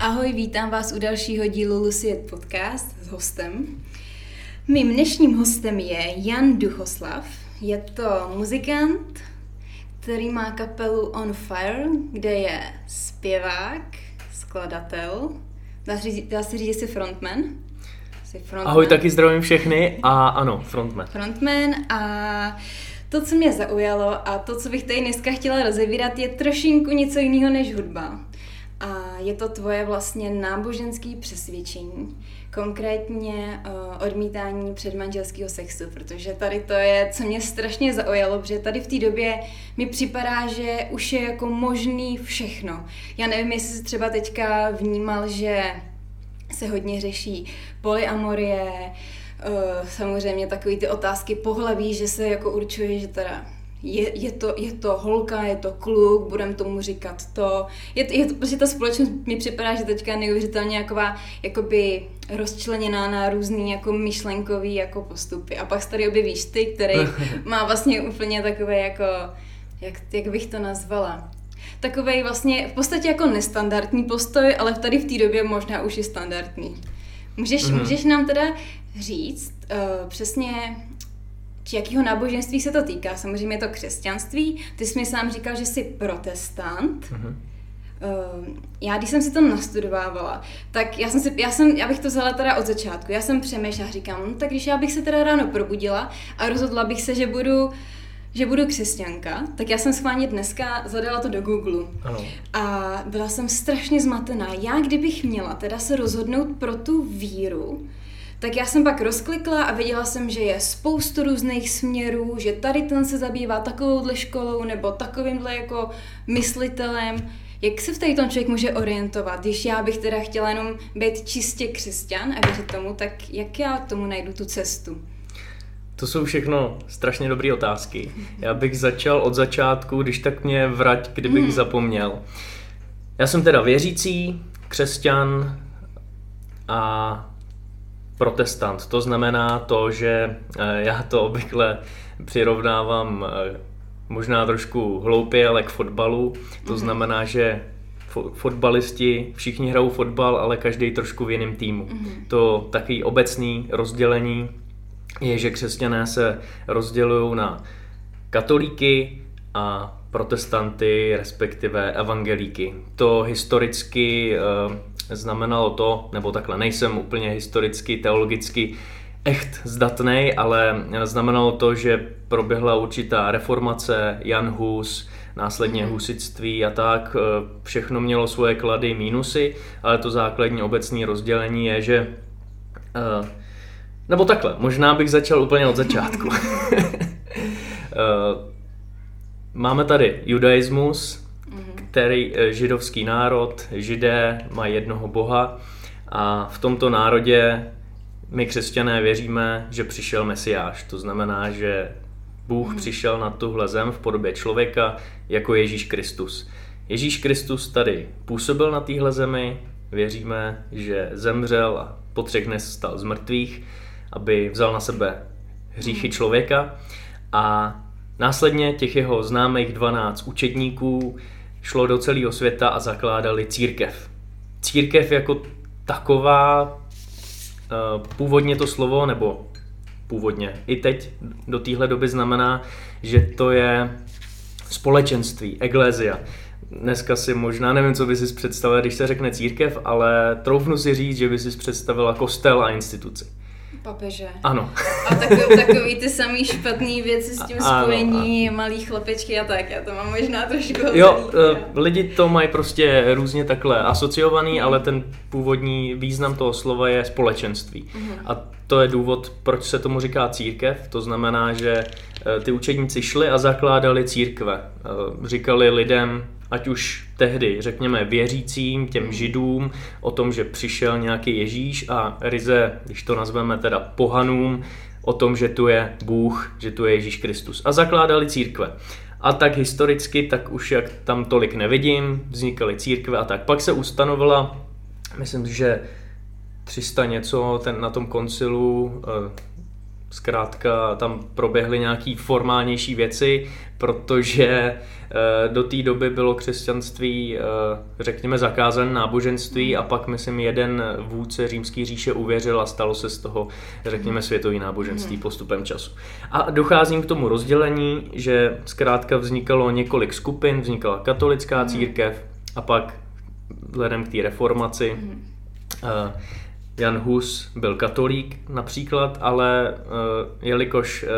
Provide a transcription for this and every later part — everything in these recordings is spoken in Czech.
Ahoj, vítám vás u dalšího dílu Lucie Podcast s hostem. Mým dnešním hostem je Jan Duchoslav. Je to muzikant, který má kapelu On Fire, kde je zpěvák, skladatel, dá se říct, dá se říct jsi frontman. Jsi frontman. Ahoj, taky zdravím všechny a ano, frontman. Frontman a to, co mě zaujalo a to, co bych tady dneska chtěla rozevírat, je trošinku něco jiného než hudba. A je to tvoje vlastně náboženské přesvědčení, konkrétně uh, odmítání předmanželského sexu, protože tady to je, co mě strašně zaujalo, protože tady v té době mi připadá, že už je jako možný všechno. Já nevím, jestli jsi třeba teďka vnímal, že se hodně řeší polyamorie, uh, samozřejmě takové ty otázky pohlaví, že se jako určuje, že teda je, je, to, je to holka, je to kluk, budem tomu říkat to. Je, je to, protože ta společnost mi připadá, že teďka je neuvěřitelně jaková, jakoby rozčleněná na různý jako myšlenkový jako postupy. A pak tady objevíš ty, který má vlastně úplně takové jako, jak, jak bych to nazvala, takový vlastně v podstatě jako nestandardní postoj, ale tady v té době možná už je standardní. Můžeš, mm-hmm. můžeš nám teda říct uh, přesně, či jakého náboženství se to týká. Samozřejmě je to křesťanství. Ty jsi mi sám říkal, že jsi protestant. Uh-huh. Já, když jsem si to nastudovávala, tak já jsem si, já jsem, já bych to vzala teda od začátku. Já jsem přemýšlela, říkám, no, tak když já bych se teda ráno probudila a rozhodla bych se, že budu že budu křesťanka, tak já jsem schválně dneska zadala to do Google. Ano. A byla jsem strašně zmatená. Já kdybych měla teda se rozhodnout pro tu víru, tak já jsem pak rozklikla a věděla jsem, že je spoustu různých směrů, že tady ten se zabývá takovouhle školou nebo takovýmhle jako myslitelem. Jak se v tady tom člověk může orientovat? Když já bych teda chtěla jenom být čistě křesťan a věřit tomu, tak jak já tomu najdu tu cestu? To jsou všechno strašně dobré otázky. Já bych začal od začátku, když tak mě vrať, kdybych hmm. zapomněl. Já jsem teda věřící, křesťan a protestant. To znamená to, že eh, já to obvykle přirovnávám eh, možná trošku hloupě, ale k fotbalu. To mm-hmm. znamená, že fotbalisti, všichni hrajou fotbal, ale každý trošku v jiném týmu. Mm-hmm. To takový obecný rozdělení je, že křesťané se rozdělují na katolíky a protestanty, respektive evangelíky. To historicky uh, znamenalo to, nebo takhle, nejsem úplně historicky, teologicky echt zdatný, ale znamenalo to, že proběhla určitá reformace, Jan Hus, následně mm. husitství a tak. Eh, všechno mělo svoje klady, mínusy, ale to základní obecné rozdělení je, že uh, nebo takhle, možná bych začal úplně od začátku. uh, máme tady judaismus, který eh, židovský národ, židé mají jednoho boha a v tomto národě my křesťané věříme, že přišel Mesiáš. To znamená, že Bůh hmm. přišel na tuhle zem v podobě člověka jako Ježíš Kristus. Ježíš Kristus tady působil na téhle zemi, věříme, že zemřel a po třech dnech stal z mrtvých, aby vzal na sebe hříchy hmm. člověka a následně těch jeho známých 12 učedníků šlo do celého světa a zakládali církev. Církev jako taková, eh, původně to slovo, nebo původně i teď do téhle doby znamená, že to je společenství, eglézia. Dneska si možná, nevím, co by si představil, když se řekne církev, ale troufnu si říct, že by si představila kostel a instituci. Papeže. Ano. A takový, takový ty samý špatný věci s tím ano, spojení, ano. malý chlapečky a tak, já to mám možná trošku Jo, uh, lidi to mají prostě různě takhle asociovaný, mm. ale ten původní význam toho slova je společenství. Mm. A to je důvod, proč se tomu říká církev, to znamená, že uh, ty učedníci šli a zakládali církve. Uh, říkali lidem, ať už tehdy, řekněme, věřícím, těm židům, o tom, že přišel nějaký Ježíš a ryze, když to nazveme teda pohanům, o tom, že tu je Bůh, že tu je Ježíš Kristus. A zakládali církve. A tak historicky, tak už jak tam tolik nevidím, vznikaly církve a tak. Pak se ustanovila, myslím, že 300 něco ten, na tom koncilu, eh, zkrátka tam proběhly nějaký formálnější věci, protože eh, do té doby bylo křesťanství, eh, řekněme, zakázané náboženství a pak, myslím, jeden vůdce římské říše uvěřil a stalo se z toho, řekněme, světový náboženství hmm. postupem času. A docházím k tomu rozdělení, že zkrátka vznikalo několik skupin, vznikala katolická hmm. církev a pak vzhledem k té reformaci hmm. Jan Hus byl katolík například, ale uh, jelikož uh,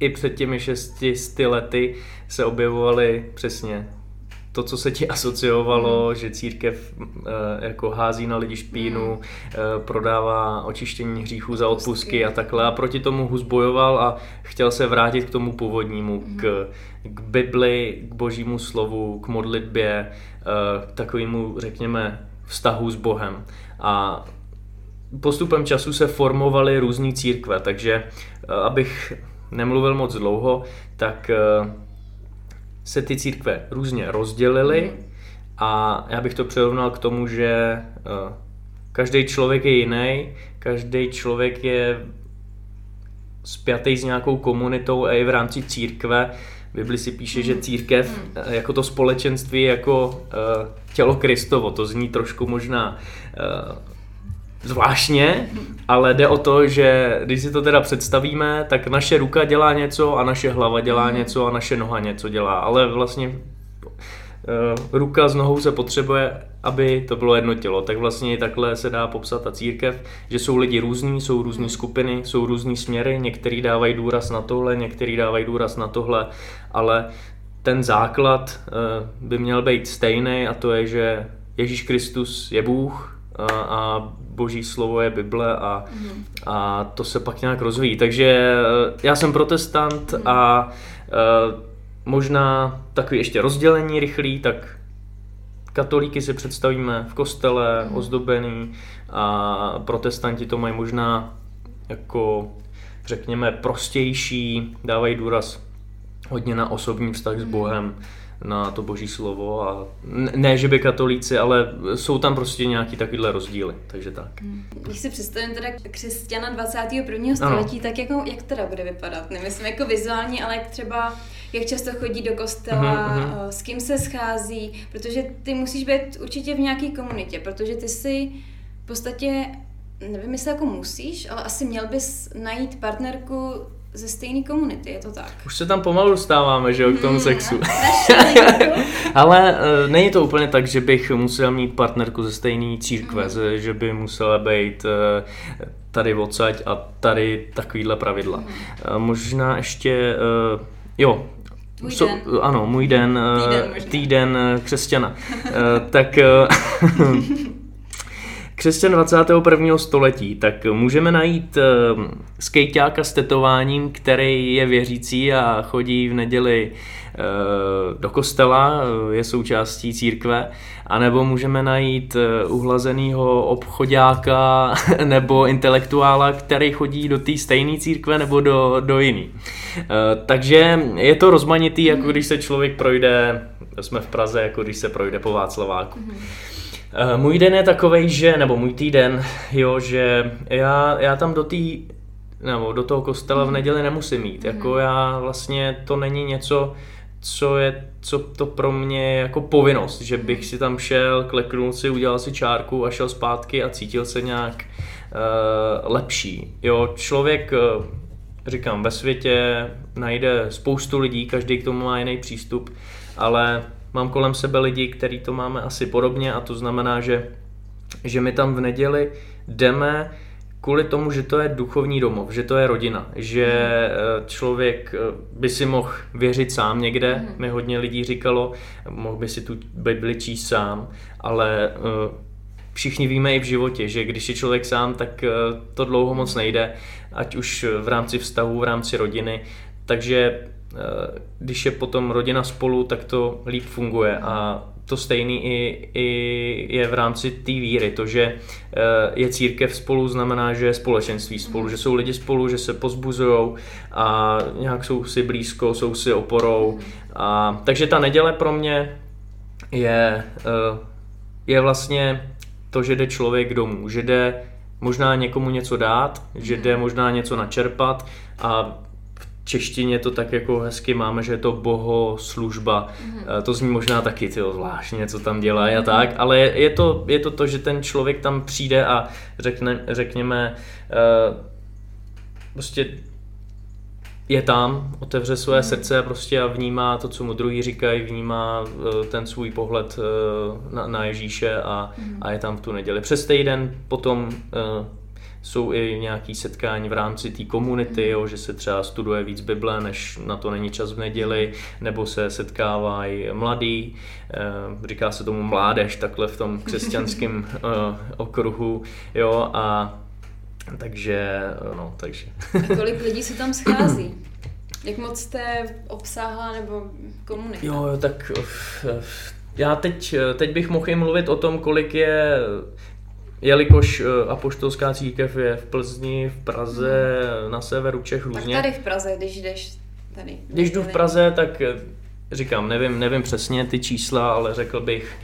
i před těmi šesti lety se objevovaly přesně to, co se ti asociovalo, mm. že církev uh, jako hází na lidi špínu, mm. uh, prodává očištění hříchů za odpustky a takhle. A proti tomu Hus bojoval a chtěl se vrátit k tomu původnímu, mm. k, k Bibli, k božímu slovu, k modlitbě, uh, k takovému, řekněme, vztahu s Bohem. A postupem času se formovaly různé církve, takže eh, abych nemluvil moc dlouho, tak eh, se ty církve různě rozdělily mhm. a já bych to přirovnal k tomu, že eh, každý člověk je jiný, každý člověk je spjatý s nějakou komunitou a i v rámci církve. Bibli si píše, že mhm. církev mhm. jako to společenství jako tělo Kristovo, to zní trošku možná zvláštně, ale jde o to, že když si to teda představíme, tak naše ruka dělá něco a naše hlava dělá mhm. něco a naše noha něco dělá, ale vlastně uh, ruka s nohou se potřebuje, aby to bylo jedno tělo. Tak vlastně takhle se dá popsat ta církev, že jsou lidi různí, jsou různé mhm. skupiny, jsou různé směry, některý dávají důraz na tohle, některý dávají důraz na tohle, ale ten základ uh, by měl být stejný a to je, že Ježíš Kristus je Bůh, a boží slovo je Bible a, mm. a to se pak nějak rozvíjí. Takže eh, já jsem protestant mm. a uh, možná takový ještě rozdělení rychlý, tak katolíky si představíme v kostele, mm. ozdobený a protestanti to mají možná jako řekněme prostější, dávají důraz hodně na osobní vztah s mhm. Bohem. Mm na to boží slovo a ne, že by katolíci, ale jsou tam prostě nějaký takovýhle rozdíly, takže tak. Hmm. Když si představím teda křesťana 21. století, ano. tak jako, jak teda bude vypadat? Nemyslím jako vizuální, ale jak třeba jak často chodí do kostela, uh-huh, uh-huh. s kým se schází, protože ty musíš být určitě v nějaké komunitě, protože ty si v podstatě, nevím, jestli jako musíš, ale asi měl bys najít partnerku ze stejné komunity, je to tak? Už se tam pomalu dostáváme, že jo, k tomu hmm, sexu. Ale uh, není to úplně tak, že bych musel mít partnerku ze stejné církve, mm. že by musela být uh, tady odsaď a tady takovýhle pravidla. Mm. Uh, možná ještě, uh, jo, Můj so, den. Ano, můj den, týden, týden křesťana. tak křesťan 21. století, tak můžeme najít uh, skejťáka s tetováním, který je věřící a chodí v neděli uh, do kostela, je součástí církve, anebo můžeme najít uh, uhlazenýho obchodáka nebo intelektuála, který chodí do té stejné církve nebo do, do jiný. Uh, takže je to rozmanitý, jako když se člověk projde, jsme v Praze, jako když se projde po Václaváku. Mm-hmm. Eh, můj den je takový, že, nebo můj týden, jo, že já, já tam do té nebo do toho kostela v mhm. neděli nemusím jít. Mm. Jako já vlastně to není něco, co je, co to pro mě je jako povinnost, že bych si tam šel, kleknul si, udělal si čárku a šel zpátky a cítil se nějak uh, lepší. Jo, člověk, uh, říkám, ve světě najde spoustu lidí, každý k tomu má jiný přístup, ale Mám kolem sebe lidi, který to máme asi podobně a to znamená, že, že my tam v neděli jdeme kvůli tomu, že to je duchovní domov, že to je rodina, že eh, člověk eh, by si mohl věřit sám někde, mm. mi hodně lidí říkalo, mohl by si tu Bibli číst sám, ale eh, všichni víme i v životě, že když je člověk sám, tak to dlouho moc nejde, ať už v rámci vztahu, v rámci rodiny, takže když je potom rodina spolu, tak to líp funguje. A to stejný i, i je v rámci té víry. To, že eh, je církev spolu, znamená, že je společenství spolu, že jsou lidi spolu, že se pozbuzují a nějak jsou si blízko, jsou si oporou. A, takže ta neděle pro mě je, eh, je vlastně to, že jde člověk domů, že jde možná někomu něco dát, že jde možná něco načerpat a češtině to tak jako hezky máme, že je to bohoslužba. Mm-hmm. To zní možná taky ty zvláštně, co tam dělají a tak, ale je to, je to to, že ten člověk tam přijde a řekne, řekněme, uh, prostě je tam, otevře své mm. srdce prostě a vnímá to, co mu druhý říkají, vnímá uh, ten svůj pohled uh, na, na Ježíše a, mm. a je tam v tu neděli. Přes týden potom uh, jsou i nějaké setkání v rámci té komunity, jo, že se třeba studuje víc Bible, než na to není čas v neděli, nebo se setkávají mladí, eh, říká se tomu mládež takhle v tom křesťanském eh, okruhu, jo, a takže, no, takže. A kolik lidí se tam schází? Jak moc jste obsáhla nebo komunita? Jo, tak eh, já teď, teď bych mohl i mluvit o tom, kolik je Jelikož uh, apoštolská církev je v Plzni, v Praze, hmm. na severu Čech různě. Tak tady v Praze, když jdeš tady. Když jdu v Praze, tak eh, říkám, nevím, nevím přesně ty čísla, ale řekl bych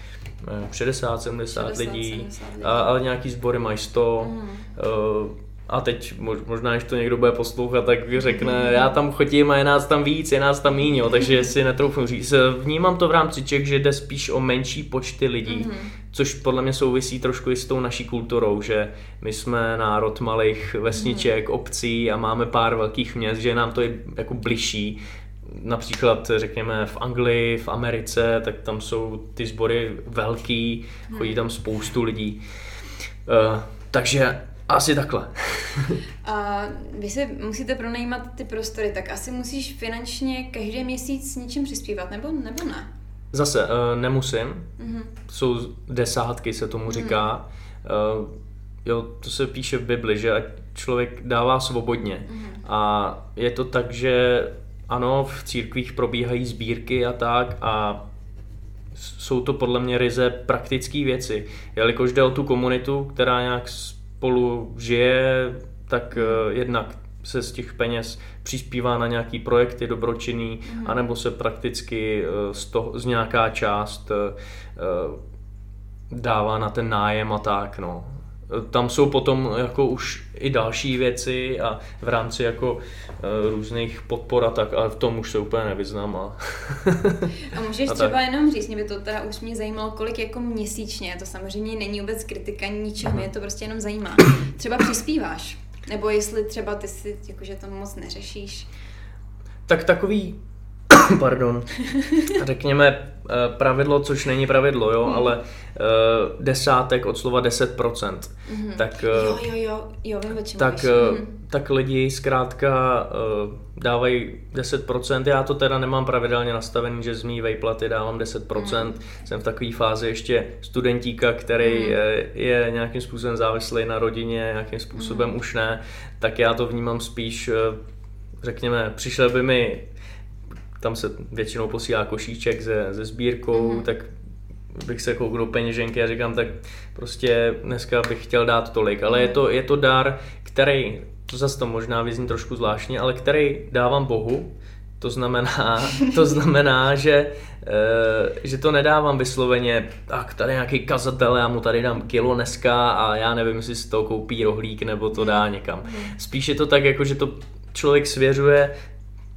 60, 70 60, lidí, 70 lidí. A, ale nějaký sbory mají 100. Hmm. Uh, a teď možná, když to někdo bude poslouchat, tak řekne, já tam chodím a je nás tam víc, je nás tam míň, jo, takže si netroufnu říct. Vnímám to v rámci Čech, že jde spíš o menší počty lidí, mm-hmm. což podle mě souvisí trošku i s tou naší kulturou, že my jsme národ malých vesniček, mm-hmm. obcí a máme pár velkých měst, že nám to je jako bližší. Například řekněme v Anglii, v Americe, tak tam jsou ty sbory velký, chodí mhm. tam spoustu lidí. Uh, takže asi takhle. a vy si musíte pronajímat ty prostory, tak asi musíš finančně každý měsíc s něčím přispívat, nebo, nebo ne? Zase, uh, nemusím. Mm-hmm. Jsou desátky, se tomu říká. Mm-hmm. Uh, jo, to se píše v Bibli, že člověk dává svobodně. Mm-hmm. A je to tak, že ano, v církvích probíhají sbírky a tak a jsou to podle mě ryze praktické věci. Jelikož jde o tu komunitu, která nějak spolu žije, tak uh, jednak se z těch peněz přispívá na nějaký projekty dobročinný, mm. anebo se prakticky uh, z, toho, z nějaká část uh, dává na ten nájem a tak, no. Tam jsou potom jako už i další věci a v rámci jako uh, různých podpor a tak, ale v tom už se úplně nevyznám. A, a můžeš a třeba tak. jenom říct, mě by to teda už mě zajímalo, kolik jako měsíčně, to samozřejmě není vůbec kritika ničeho, mě to prostě jenom zajímá. Třeba přispíváš, nebo jestli třeba ty si jakože to moc neřešíš. Tak takový pardon, řekněme eh, pravidlo, což není pravidlo, jo, hmm. ale uh, desátek od slova 10%. Hmm. Tak, uh, jo, jo, jo, jo, vím, o čem tak, uh, tak lidi zkrátka uh, dávají 10%, já to teda nemám pravidelně nastavený, že z mý vejplaty dávám 10%, hmm. jsem v takové fázi ještě studentíka, který hmm. je, je nějakým způsobem závislý na rodině, nějakým způsobem hmm. už ne, tak já to vnímám spíš, řekněme, přišel by mi tam se většinou posílá košíček se, se sbírkou, mm-hmm. tak bych se koukl do peněženky a říkám, tak prostě dneska bych chtěl dát tolik, ale je to, je to dar, který, to zase to možná vyzní trošku zvláštně, ale který dávám Bohu, to znamená, to znamená že, e, že to nedávám vysloveně, tak tady nějaký kazatel, já mu tady dám kilo dneska a já nevím, jestli si to koupí rohlík nebo to dá někam. Mhm. Spíš je to tak, jako že to člověk svěřuje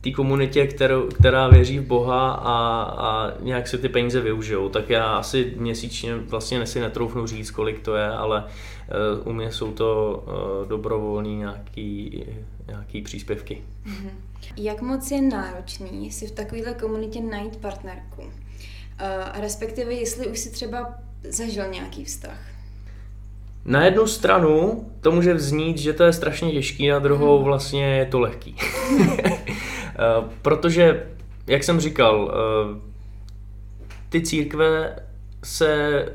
té komunitě, kterou, která věří v Boha a, a nějak se ty peníze využijou. Tak já asi měsíčně vlastně si netroufnu říct, kolik to je, ale uh, u mě jsou to uh, dobrovolní nějaký, nějaký příspěvky. Mm-hmm. Jak moc je náročný si v takovéhle komunitě najít partnerku? Uh, respektive jestli už si třeba zažil nějaký vztah? Na jednu stranu to může vznít, že to je strašně těžký, na druhou mhm. vlastně je to lehký. Eh, protože, jak jsem říkal, eh, ty církve se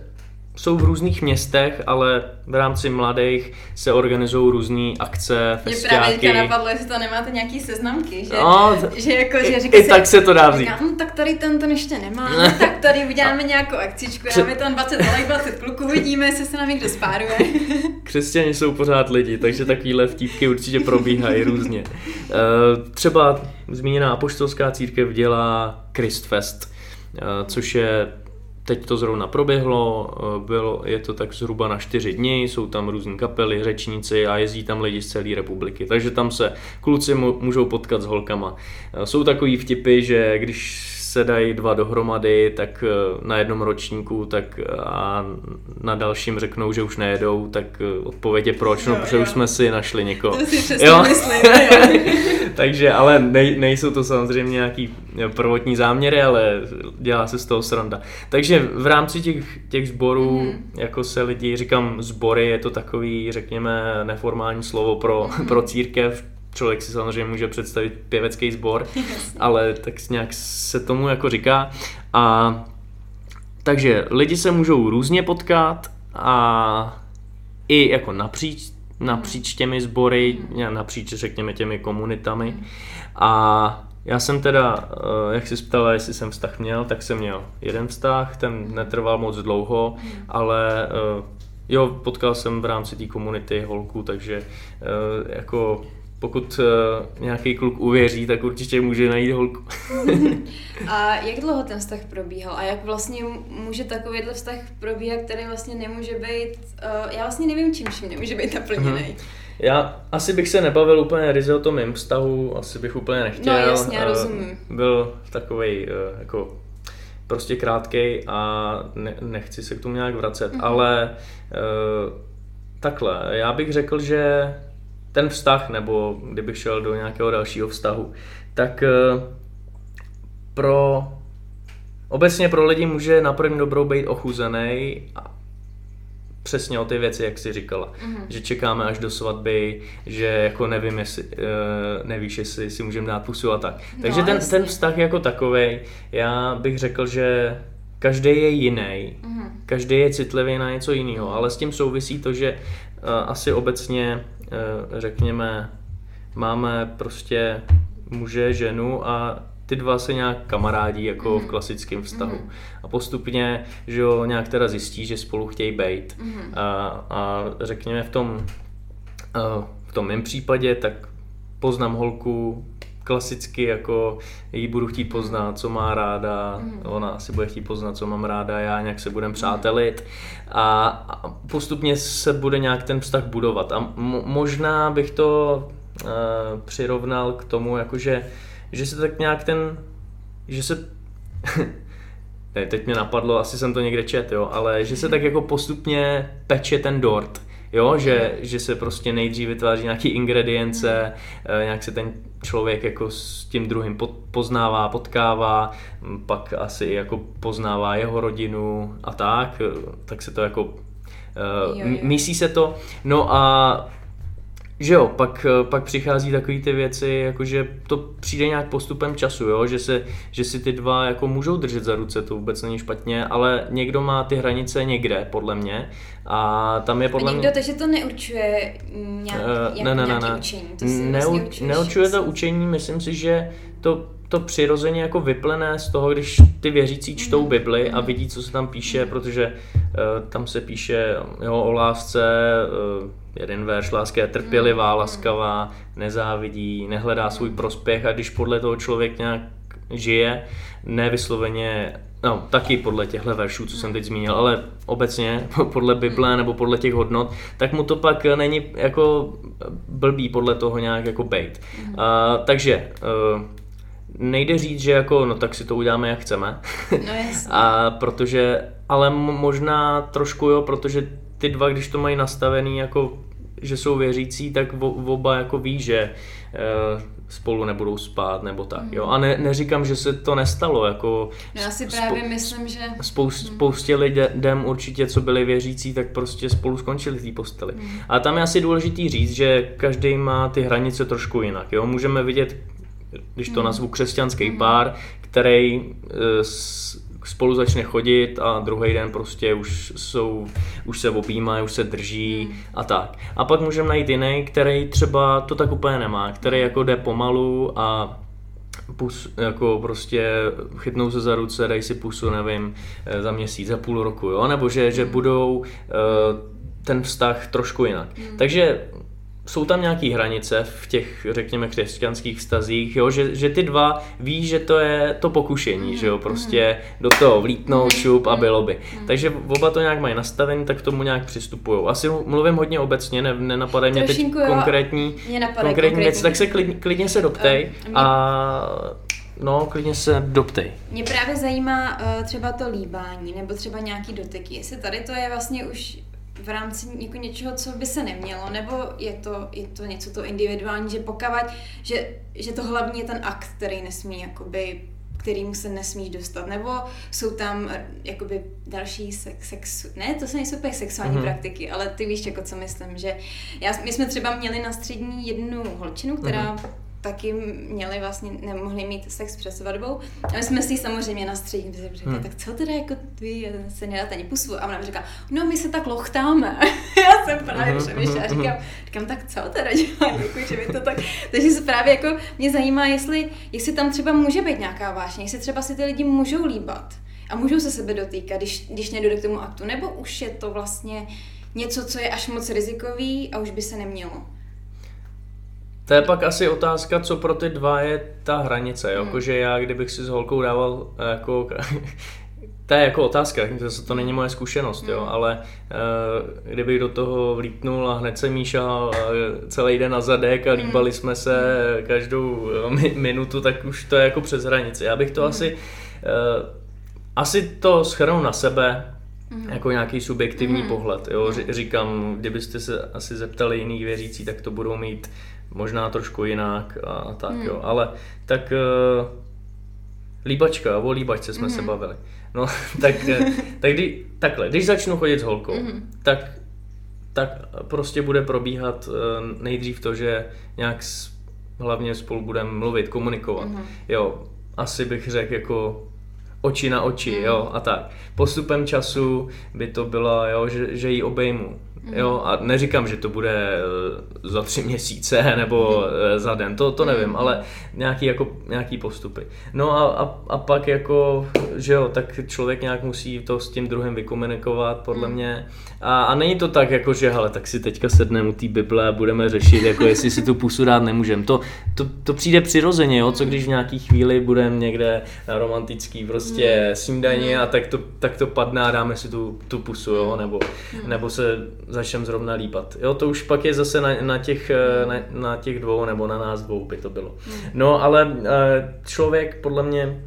jsou v různých městech, ale v rámci mladých se organizují různé akce, festiáky. Mě právě napadlo, jestli to nemáte nějaký seznamky, že, no, že jako, že říká i, si, tak se to dá vzít. No, tak tady ten to ještě nemá, no, tak tady uděláme nějakou akcičku, dáme tam 20 like, 20 kluků, vidíme, jestli se nám někdo spáruje. Křesťani jsou pořád lidi, takže takovýhle vtípky určitě probíhají různě. Eh, třeba zmíněná apoštolská církev dělá Christfest, eh, což je teď to zrovna proběhlo, eh, bylo, je to tak zhruba na čtyři dny, jsou tam různé kapely, řečníci a jezdí tam lidi z celé republiky. Takže tam se kluci můžou potkat s holkama. Eh, jsou takový vtipy, že když se dají dva dohromady, tak eh, na jednom ročníku, tak eh, a na dalším řeknou, že už nejedou, tak eh, odpověď je proč, no, protože jo. už jsme si našli někoho. To si přesně jo. myslím, jo. Takže, ale nej, nejsou to samozřejmě nějaký prvotní záměry, ale dělá se z toho sranda. Takže v rámci těch, těch sborů, mm-hmm. jako se lidi, říkám sbory, je to takový, řekněme, neformální slovo pro, mm-hmm. pro církev, člověk si samozřejmě může představit pěvecký sbor, ale tak nějak se tomu jako říká. A takže lidi se můžou různě potkat a i jako napříč, napříč těmi sbory, napříč řekněme těmi komunitami. A já jsem teda, eh, jak jsi ptala, jestli jsem vztah měl, tak jsem měl jeden vztah, ten netrval moc dlouho, ale eh, jo, potkal jsem v rámci té komunity holku, takže eh, jako pokud uh, nějaký kluk uvěří, tak určitě může najít holku. a jak dlouho ten vztah probíhal? A jak vlastně může takovýhle vztah probíhat, který vlastně nemůže být, uh, já vlastně nevím, čím vším nemůže být naplněný. Uh-huh. Já asi bych se nebavil úplně ryze o tom mým vztahu, asi bych úplně nechtěl. No jasně, já rozumím. Byl takový uh, jako prostě krátkej a ne, nechci se k tomu nějak vracet, uh-huh. ale uh, takhle, já bych řekl, že ten vztah, nebo kdybych šel do nějakého dalšího vztahu, tak eh, pro obecně pro lidi může na první dobrou být ochuzený přesně o ty věci, jak jsi říkala. Mm-hmm. Že čekáme až do svatby, že jako nevím, jestli, uh, nevíš, jestli si můžeme dát pusu a tak. No, Takže ten, ten vztah jako takový, já bych řekl, že každý je jiný, mm-hmm. každý je citlivý na něco jiného, ale s tím souvisí to, že uh, asi obecně řekněme, máme prostě muže, ženu a ty dva se nějak kamarádí jako mm. v klasickém vztahu. Mm. A postupně, že jo, nějak teda zjistí, že spolu chtějí být. Mm. A, a řekněme v tom, eh, v tom mém případě, tak poznám holku, klasicky jako jí budu chtít poznat, co má ráda, mm. ona si bude chtít poznat, co mám ráda, já nějak se budeme přátelit. A, a postupně se bude nějak ten vztah budovat. A mo- možná bych to uh, přirovnal k tomu, jakože, že se tak nějak ten, že se ne, teď mě napadlo, asi jsem to někde čet, jo, ale že se tak jako postupně peče ten dort Jo, že, že se prostě nejdřív vytváří nějaký ingredience, eh, nějak se ten člověk jako s tím druhým poznává, potkává, pak asi jako poznává jeho rodinu a tak, eh, tak se to jako Uh, jo, jo. Myslí se to. No a že jo, pak, eh, pak přichází takové ty věci, jako že to přijde nějak postupem času, jo, že, se, že si ty dva jako můžou držet za ruce, to vůbec není špatně, ale někdo má ty hranice někde, podle mě, a tam je podle a někdo, mě... takže to neurčuje nějak, uh, ne, ne, ne, ne. učení, to si Neu, vlastně Neurčuje to učení, myslím si, že to to přirozeně jako vyplené z toho, když ty věřící čtou Bibli a vidí, co se tam píše, protože uh, tam se píše jo, o lásce, uh, jeden verš, láska je trpělivá, laskavá, nezávidí, nehledá svůj prospěch a když podle toho člověk nějak žije, nevysloveně, no taky podle těchto veršů, co jsem teď zmínil, ale obecně podle Bible nebo podle těch hodnot, tak mu to pak není jako blbý podle toho nějak jako bejt. Uh, takže uh, nejde říct, že jako, no tak si to uděláme, jak chceme. No jasně. A protože, ale možná trošku jo, protože ty dva, když to mají nastavený jako, že jsou věřící, tak oba jako ví, že e, spolu nebudou spát nebo tak, mm. jo. A ne, neříkám, že se to nestalo, jako... No já si právě myslím, že... Spoust, mm. Spoustě lidem určitě, co byli věřící, tak prostě spolu skončili v té posteli. Mm. A tam je asi důležitý říct, že každý má ty hranice trošku jinak, jo. Můžeme vidět když to hmm. nazvu křesťanský hmm. pár, který eh, spolu začne chodit a druhý den prostě už jsou, už se objímají, už se drží hmm. a tak. A pak můžeme najít jiný, který třeba to tak úplně nemá, který jako jde pomalu a pus, jako prostě chytnou se za ruce, dají si pusu, nevím, eh, za měsíc, za půl roku, jo, nebo že, že budou uh, ten vztah trošku jinak. Hmm. Takže jsou tam nějaké hranice v těch, řekněme, křesťanských vztazích, jo? Že, že ty dva ví, že to je to pokušení, mm. že jo, prostě do toho vlítnout, mm. šup a bylo by. Mm. Takže oba to nějak mají nastavení, tak k tomu nějak přistupují. Asi mluvím hodně obecně, ne, nenapadají mě teď jo, konkrétní, mě konkrétní věci, tak se klidně, klidně se doptej um, a No, klidně se doptej. Mě právě zajímá uh, třeba to líbání, nebo třeba nějaký doteky. Jestli tady to je vlastně už v rámci jako něčeho, co by se nemělo, nebo je to, je to něco to individuální, že pokavat, že, že to hlavní je ten akt, který nesmí jakoby kterýmu se nesmíš dostat, nebo jsou tam eh, jakoby další sex, sex ne, to jsou nejsou úplně sexuální mm-hmm. praktiky, ale ty víš, jako co myslím, že já, my jsme třeba měli na střední jednu holčinu, která mm-hmm taky měli vlastně, nemohli mít sex před svatbou. A my jsme si samozřejmě na střední řekli, hmm. tak co teda jako vy se nedáte ani pusu? A ona mi říká, no my se tak lochtáme. Já jsem právě uh-huh, přemýšlela, uh-huh. říkám, říkám, tak co teda dělá, jako, že mi to tak, takže se právě jako mě zajímá, jestli, jestli tam třeba může být nějaká vášně, jestli třeba si ty lidi můžou líbat a můžou se sebe dotýkat, když, když nedojde k tomu aktu, nebo už je to vlastně něco, co je až moc rizikový a už by se nemělo. To je pak asi otázka, co pro ty dva je ta hranice, hmm. jakože já kdybych si s holkou dával eh, jako to je jako otázka, to, to není moje zkušenost, jo, hmm. ale uh, kdybych do toho vlítnul a hned se míšal uh, celý den na zadek a hmm. líbali jsme se každou mi, minutu, tak už to je jako přes hranici. Já bych to asi, uh, asi to schrnul na sebe, jako nějaký subjektivní pohled. Jo. Říkám, kdybyste se asi zeptali jiných věřící, tak to budou mít možná trošku jinak a tak hmm. jo, ale tak uh, líbačka, o líbačce jsme hmm. se bavili. No, tak, eh, tak kdy, takhle, když začnu chodit s holkou, hmm. tak, tak prostě bude probíhat uh, nejdřív to, že nějak s, hlavně spolu budeme mluvit, komunikovat. Hmm. Jo, asi bych řekl jako oči na oči, mm. jo, a tak. Postupem času by to bylo, jo, že, že ji obejmu, Jo, a neříkám, že to bude eh, za tři měsíce nebo eh, za den, to, to nevím, ale nějaký, jako, nějaký postupy. No a, a, a pak jako, že jo, tak člověk nějak musí to s tím druhým vykomunikovat, podle hmm. mě. A, a není to tak, jako, že hele, tak si teďka sedneme u té Bible a budeme řešit, jako jestli si tu pusu dát nemůžeme. To, to, to přijde přirozeně, jo, co když v nějaký chvíli budeme někde na romantický prostě hmm. snídaní a tak to, tak to padne a dáme si tu, tu pusu, jo, nebo, nebo se začneme zrovna lípat. Jo, to už pak je zase na, na, těch, eh, na, na těch dvou nebo na nás dvou by to bylo. Hmm. No ale eh, člověk podle mě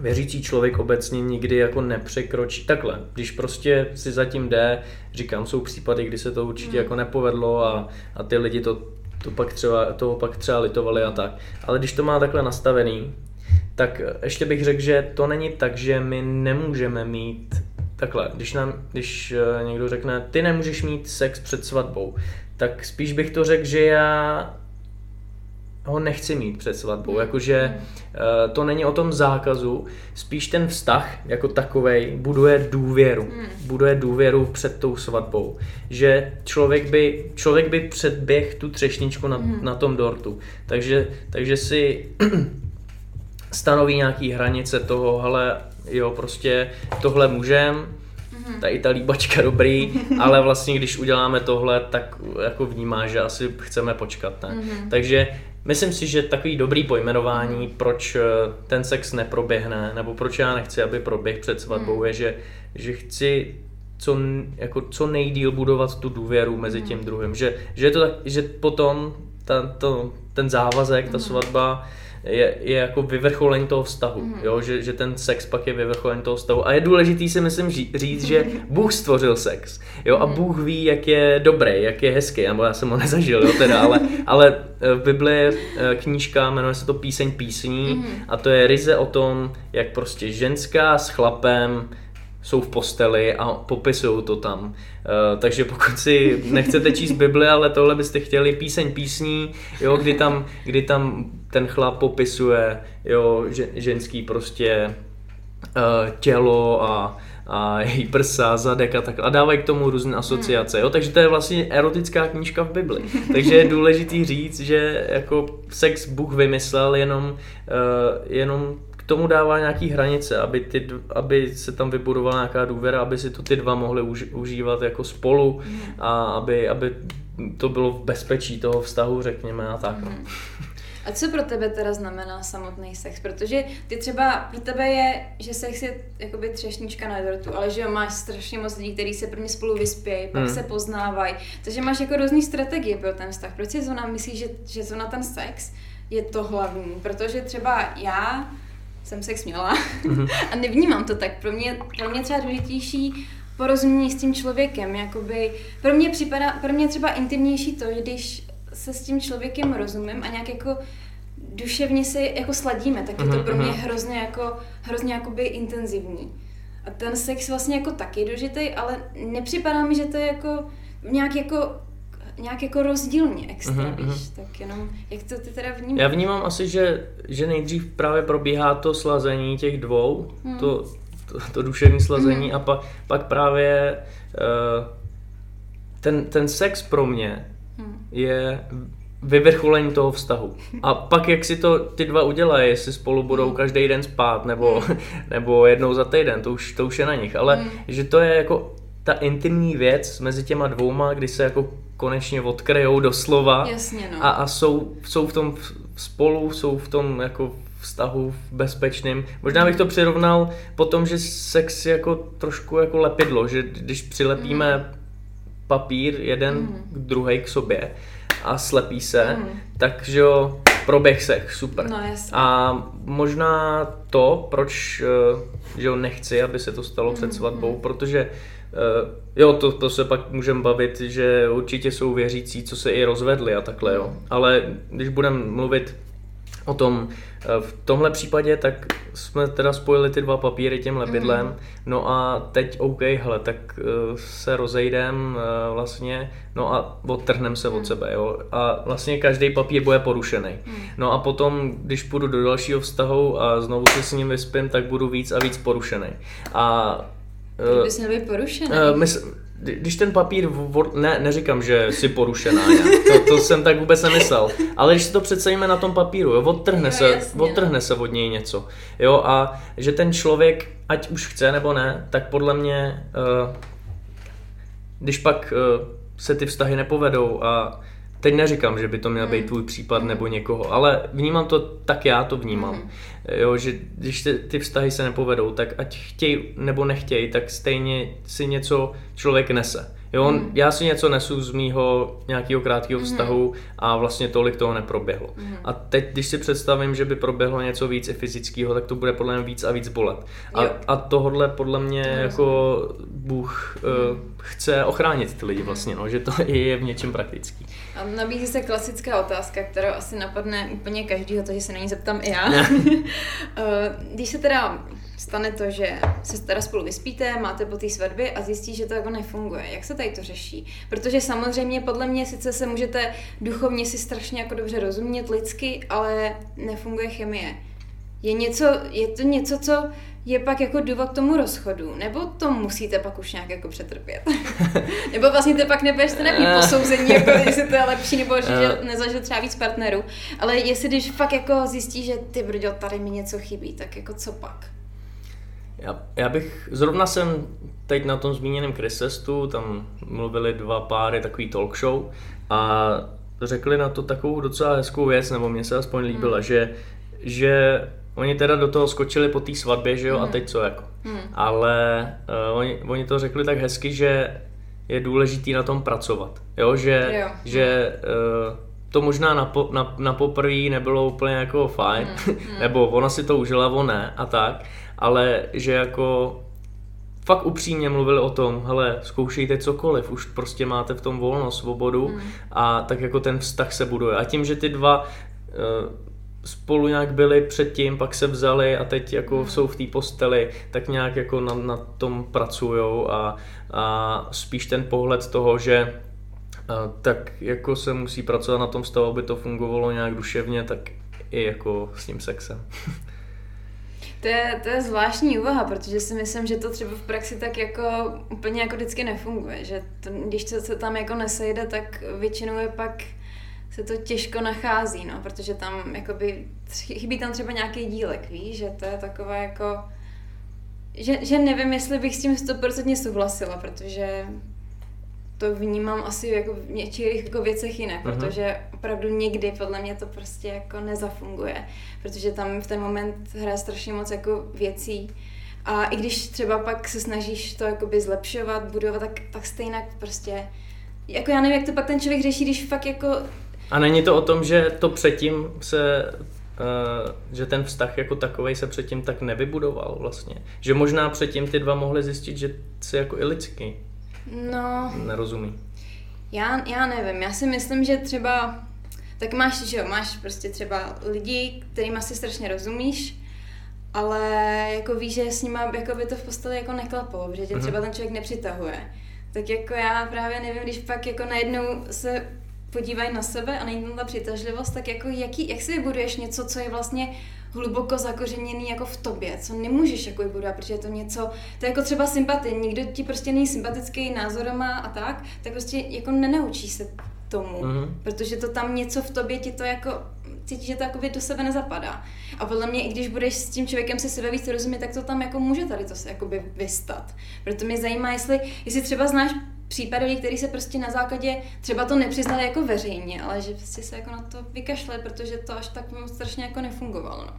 věřící člověk obecně nikdy jako nepřekročí. Takhle, když prostě si zatím jde, říkám, jsou případy, kdy se to určitě hmm. jako nepovedlo a, a ty lidi to, to pak třeba, toho pak třeba litovali a tak. Ale když to má takhle nastavený, tak ještě bych řekl, že to není tak, že my nemůžeme mít takhle, když, nám, když eh, někdo řekne, ty nemůžeš mít sex před svatbou, tak spíš bych to řekl, že já ho nechci mít před svatbou, mm. jakože uh, to není o tom zákazu, spíš ten vztah jako takovej buduje důvěru, mm. buduje důvěru před tou svatbou, že člověk by, člověk by předběh tu třešničku na, mm. na tom dortu, takže, takže si stanoví nějaký hranice toho, ale jo, prostě tohle můžem, mhm. ta i ta líbačka dobrý, ale vlastně když uděláme tohle, tak jako vnímá, že asi chceme počkat, ne? Mm-hmm. Takže myslím si, že takový dobrý pojmenování, proč eh, ten sex neproběhne, nebo proč já nechci, aby proběh před svatbou, mm. je, že, že chci co, jako co nejdíl budovat tu důvěru mezi tím mhm. druhým. Že, že, je to tak, že potom ta, to, ten závazek, ta mhm. svatba, je, je jako vyvrcholení toho vztahu, mm. jo? Že, že ten sex pak je vyvrcholení toho vztahu. A je důležitý si myslím říct, že Bůh stvořil sex, jo? A mhm. Bůh ví, jak je dobrý, jak je hezký, nebo já jsem ho nezažil, jo, teda, ale, ale eh, v Bibli je eh, knížka, jmenuje se to Píseň písní mm. a to je ryze o tom, jak prostě ženská s chlapem jsou v posteli a popisují to tam. Uh, takže pokud si nechcete číst Bibli, ale tohle byste chtěli píseň písní, jo, kdy, tam, kdy tam ten chlap popisuje jo, ženský prostě uh, tělo a, a její prsa, zadek a tak a dávají k tomu různé asociace, jo? takže to je vlastně erotická knížka v Bibli. Takže je důležitý říct, že jako sex Bůh vymyslel jenom, uh, jenom tomu dává nějaký hranice, aby, ty, aby se tam vybudovala nějaká důvěra, aby si to ty dva mohli už, užívat jako spolu a aby, aby to bylo v bezpečí toho vztahu, řekněme, a tak. Mm. A co pro tebe teda znamená samotný sex? Protože ty třeba, pro tebe je, že sex je jakoby třešnička na dortu, ale že jo, máš strašně moc lidí, kteří se prvně spolu vyspějí, pak hmm. se poznávají. Takže máš jako různý strategie pro ten vztah. Proč si zóna myslíš, že, že zóna ten sex je to hlavní? Protože třeba já jsem sex měla mm-hmm. a nevnímám to tak. Pro mě, pro mě třeba důležitější porozumění s tím člověkem. Jakoby, pro mě připadá, pro mě třeba intimnější to, když se s tím člověkem rozumím a nějak jako duševně se jako sladíme, tak je to pro mě mhm. hrozně jako, hrozně jakoby intenzivní. A ten sex vlastně jako taky důležitý, ale nepřipadá mi, že to je jako nějak jako nějak jako rozdílně extra, uh-huh, víš, tak jenom, jak to ty teda vnímáš? Já vnímám asi, že, že nejdřív právě probíhá to slazení těch dvou, hmm. to, to, to duševní slazení hmm. a pa, pak právě uh, ten, ten sex pro mě. Je vyvrcholení toho vztahu. A pak jak si to ty dva udělají, jestli spolu budou hmm. každý den spát, nebo, hmm. nebo jednou za týden, to už, to už je na nich. Ale hmm. že to je jako ta intimní věc mezi těma dvouma, kdy se jako konečně odkryjou doslova Jasně, no. a, a jsou, jsou v tom spolu, jsou v tom jako vztahu bezpečným. Možná bych to přirovnal po tom, že sex je jako trošku jako lepidlo, že když přilepíme mm. Papír jeden mm. k druhý k sobě a slepí se, mm. takže jo, proběh sech, super. No. A možná to, proč eh, že jo, nechci, aby se to stalo před svatbou, mm. protože Uh, jo, to, to se pak můžeme bavit, že určitě jsou věřící, co se i rozvedli a takhle, jo. Ale když budeme mluvit o tom, eh, v tomhle případě, tak jsme teda spojili ty dva papíry tím lepidlem, mm. no a teď OK, hele, tak uh, se rozejdem uh, vlastně, no a odtrhnem se mm. od mhm. sebe, jo, a vlastně každý papír bude porušený. Mm. No a potom, když půjdu do dalšího vztahu a znovu se s ním vyspím, tak budu víc a víc porušený. A Uh, bys měl být porušený. Uh, mys- když ten papír, ne, neříkám, že jsi porušená, to, to jsem tak vůbec nemyslel, ale když si to představíme na tom papíru, jo, odtrhne, jo, se, jasně, odtrhne se od něj něco, jo, a že ten člověk, ať už chce nebo ne, tak podle mě, uh, když pak uh, se ty vztahy nepovedou a Teď neříkám, že by to měl být hmm. tvůj případ hmm. nebo někoho, ale vnímám to tak, já to vnímám. Hmm. Jo, že když ty, ty vztahy se nepovedou, tak ať chtějí nebo nechtějí, tak stejně si něco člověk nese. Jo, mm. já si něco nesu z mýho nějakého krátkého mhm. vztahu mm. a vlastně tolik toho neproběhlo. Mm. A teď, když si představím, že by proběhlo něco víc i fyzického, tak to bude podle mě víc a víc bolet. A, a tohle podle mě to jako Bůh mm. uh, chce ochránit ty lidi vlastně, no, že to je v něčem praktický. A nabízí se klasická otázka, kterou asi napadne úplně každýho, takže se na ní zeptám i já. Eh, když se teda stane to, že se teda spolu vyspíte, máte po té svatbě a zjistí, že to jako nefunguje. Jak se tady to řeší? Protože samozřejmě podle mě sice se můžete duchovně si strašně jako dobře rozumět lidsky, ale nefunguje chemie. Je, něco, je to něco, co je pak jako důvod k tomu rozchodu, nebo to musíte pak už nějak jako přetrpět? nebo vlastně to pak nebudete nějaký eh. posouzení, jako jestli to je lepší, nebo že, eh. nezažil třeba víc partnerů, ale jestli když fakt jako zjistí, že ty brďo, tady mi něco chybí, tak jako co pak? Já, já bych, zrovna jsem teď na tom zmíněném Krisestu, tam mluvili dva páry, takový talk show a řekli na to takovou docela hezkou věc, nebo mně se aspoň líbila, hmm. že, že oni teda do toho skočili po té svatbě, že jo, hmm. a teď co jako. Hmm. Ale uh, oni, oni to řekli tak hezky, že je důležitý na tom pracovat, jo, že, jo. že uh, to možná na, po, na, na poprvé nebylo úplně jako fajn. Hmm. nebo ona si to užila, on ne a tak, ale že jako fakt upřímně mluvili o tom, hele, zkoušejte cokoliv, už prostě máte v tom volnost, svobodu mm. a tak jako ten vztah se buduje. A tím, že ty dva uh, spolu nějak byli předtím, pak se vzali a teď jako mm. jsou v té posteli, tak nějak jako na, na tom pracujou a, a spíš ten pohled toho, že uh, tak jako se musí pracovat na tom stavu, aby to fungovalo nějak duševně, tak i jako s tím sexem. To je, to je zvláštní úvaha, protože si myslím, že to třeba v praxi tak jako úplně jako vždycky nefunguje, že to, když to se tam jako nesejde, tak většinou je pak se to těžko nachází, no, protože tam jakoby chybí tam třeba nějaký dílek, víš, že to je takové jako že, že nevím, jestli bych s tím stoprocentně souhlasila, protože to vnímám asi jako v něčích jako věcech jinak, uh-huh. protože opravdu nikdy podle mě to prostě jako nezafunguje, protože tam v ten moment hraje strašně moc jako věcí a i když třeba pak se snažíš to jakoby zlepšovat, budovat, tak, tak stejně prostě, jako já nevím, jak to pak ten člověk řeší, když fakt jako... A není to o tom, že to předtím se Uh, že ten vztah jako takový se předtím tak nevybudoval vlastně. Že možná předtím ty dva mohli zjistit, že jsi jako i lidský. No. Nerozumí. Já, já nevím, já si myslím, že třeba, tak máš, že jo, máš prostě třeba lidi, kterým asi strašně rozumíš, ale jako víš, že s nima jako by to v posteli jako neklapalo, že tě mhm. třeba ten člověk nepřitahuje. Tak jako já právě nevím, když pak jako najednou se podívají na sebe a není tam ta přitažlivost, tak jako jaký, jak si vybuduješ něco, co je vlastně hluboko zakořeněný jako v tobě, co nemůžeš jako vybudovat, protože je to něco, to je jako třeba sympatie, nikdo ti prostě není sympatický názorama a tak, tak prostě jako nenaučí se tomu, mm-hmm. protože to tam něco v tobě ti to jako cítíš, že to jako do sebe nezapadá. A podle mě, i když budeš s tím člověkem se sebe víc rozumět, tak to tam jako může tady to se jakoby vystat. Proto mě zajímá, jestli, jestli třeba znáš případy lidí, kteří se prostě na základě třeba to nepřiznali jako veřejně, ale že prostě se jako na to vykašle, protože to až tak moc strašně jako nefungovalo. No.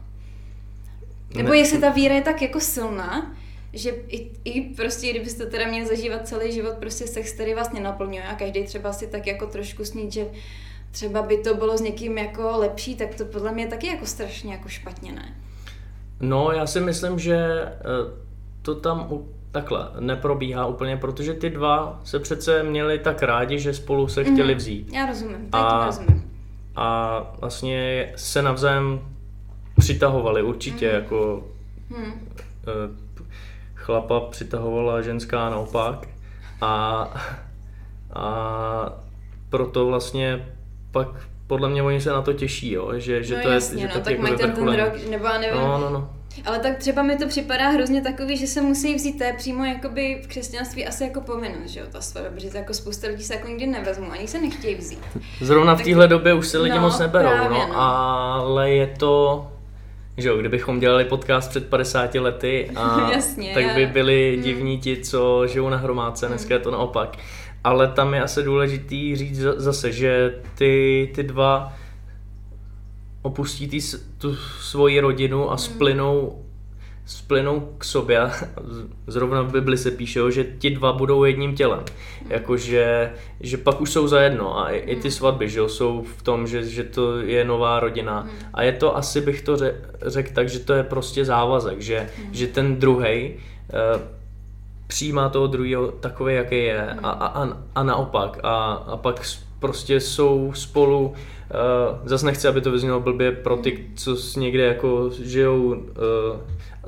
Nebo ne. jestli ta víra je tak jako silná, že i, i prostě, kdybyste teda měli zažívat celý život prostě sex, který vás nenaplňuje a každý třeba si tak jako trošku snít, že třeba by to bylo s někým jako lepší, tak to podle mě taky jako strašně jako špatně, ne? No, já si myslím, že eh, to tam takhle neprobíhá úplně, protože ty dva se přece měli tak rádi, že spolu se chtěli mhm. vzít. Já rozumím, a, rozumím. A vlastně se navzájem přitahovali určitě, mm. jako mm. chlapa přitahovala ženská naopak a, a proto vlastně pak podle mě oni se na to těší, jo, že, že no to jasně, je, že no, tak, tak mají ten, ten rok, nebo já nevím. No, no, no. Ale tak třeba mi to připadá hrozně takový, že se musí vzít, to je přímo jakoby v křesťanství asi jako povinnost, že jo, ta svatba, protože to jako spousta lidí se jako nikdy nevezmou, ani se nechtějí vzít. Zrovna v téhle době už se lidi no, moc neberou, právě, no, no, ale je to, že jo, kdybychom dělali podcast před 50 lety, a Jasně, tak by byli hmm. divní ti, co žijou na hromádce, dneska je to naopak. Ale tam je asi důležitý říct zase, že ty, ty dva opustí tý, tu svoji rodinu a hmm. splynou, splynou k sobě. Zrovna v Bibli se píše, že ti dva budou jedním tělem. Hmm. Jakože že pak už jsou zajedno a i, i ty hmm. svatby že jsou v tom, že, že to je nová rodina. A je to asi bych to řekl tak, že to je prostě závazek, že, že ten druhý uh, přijímá toho druhého takový, jaký je a, a, a naopak. A, a pak prostě jsou spolu Uh, zase nechci, aby to vyznělo blbě pro ty, co někde jako žijou uh,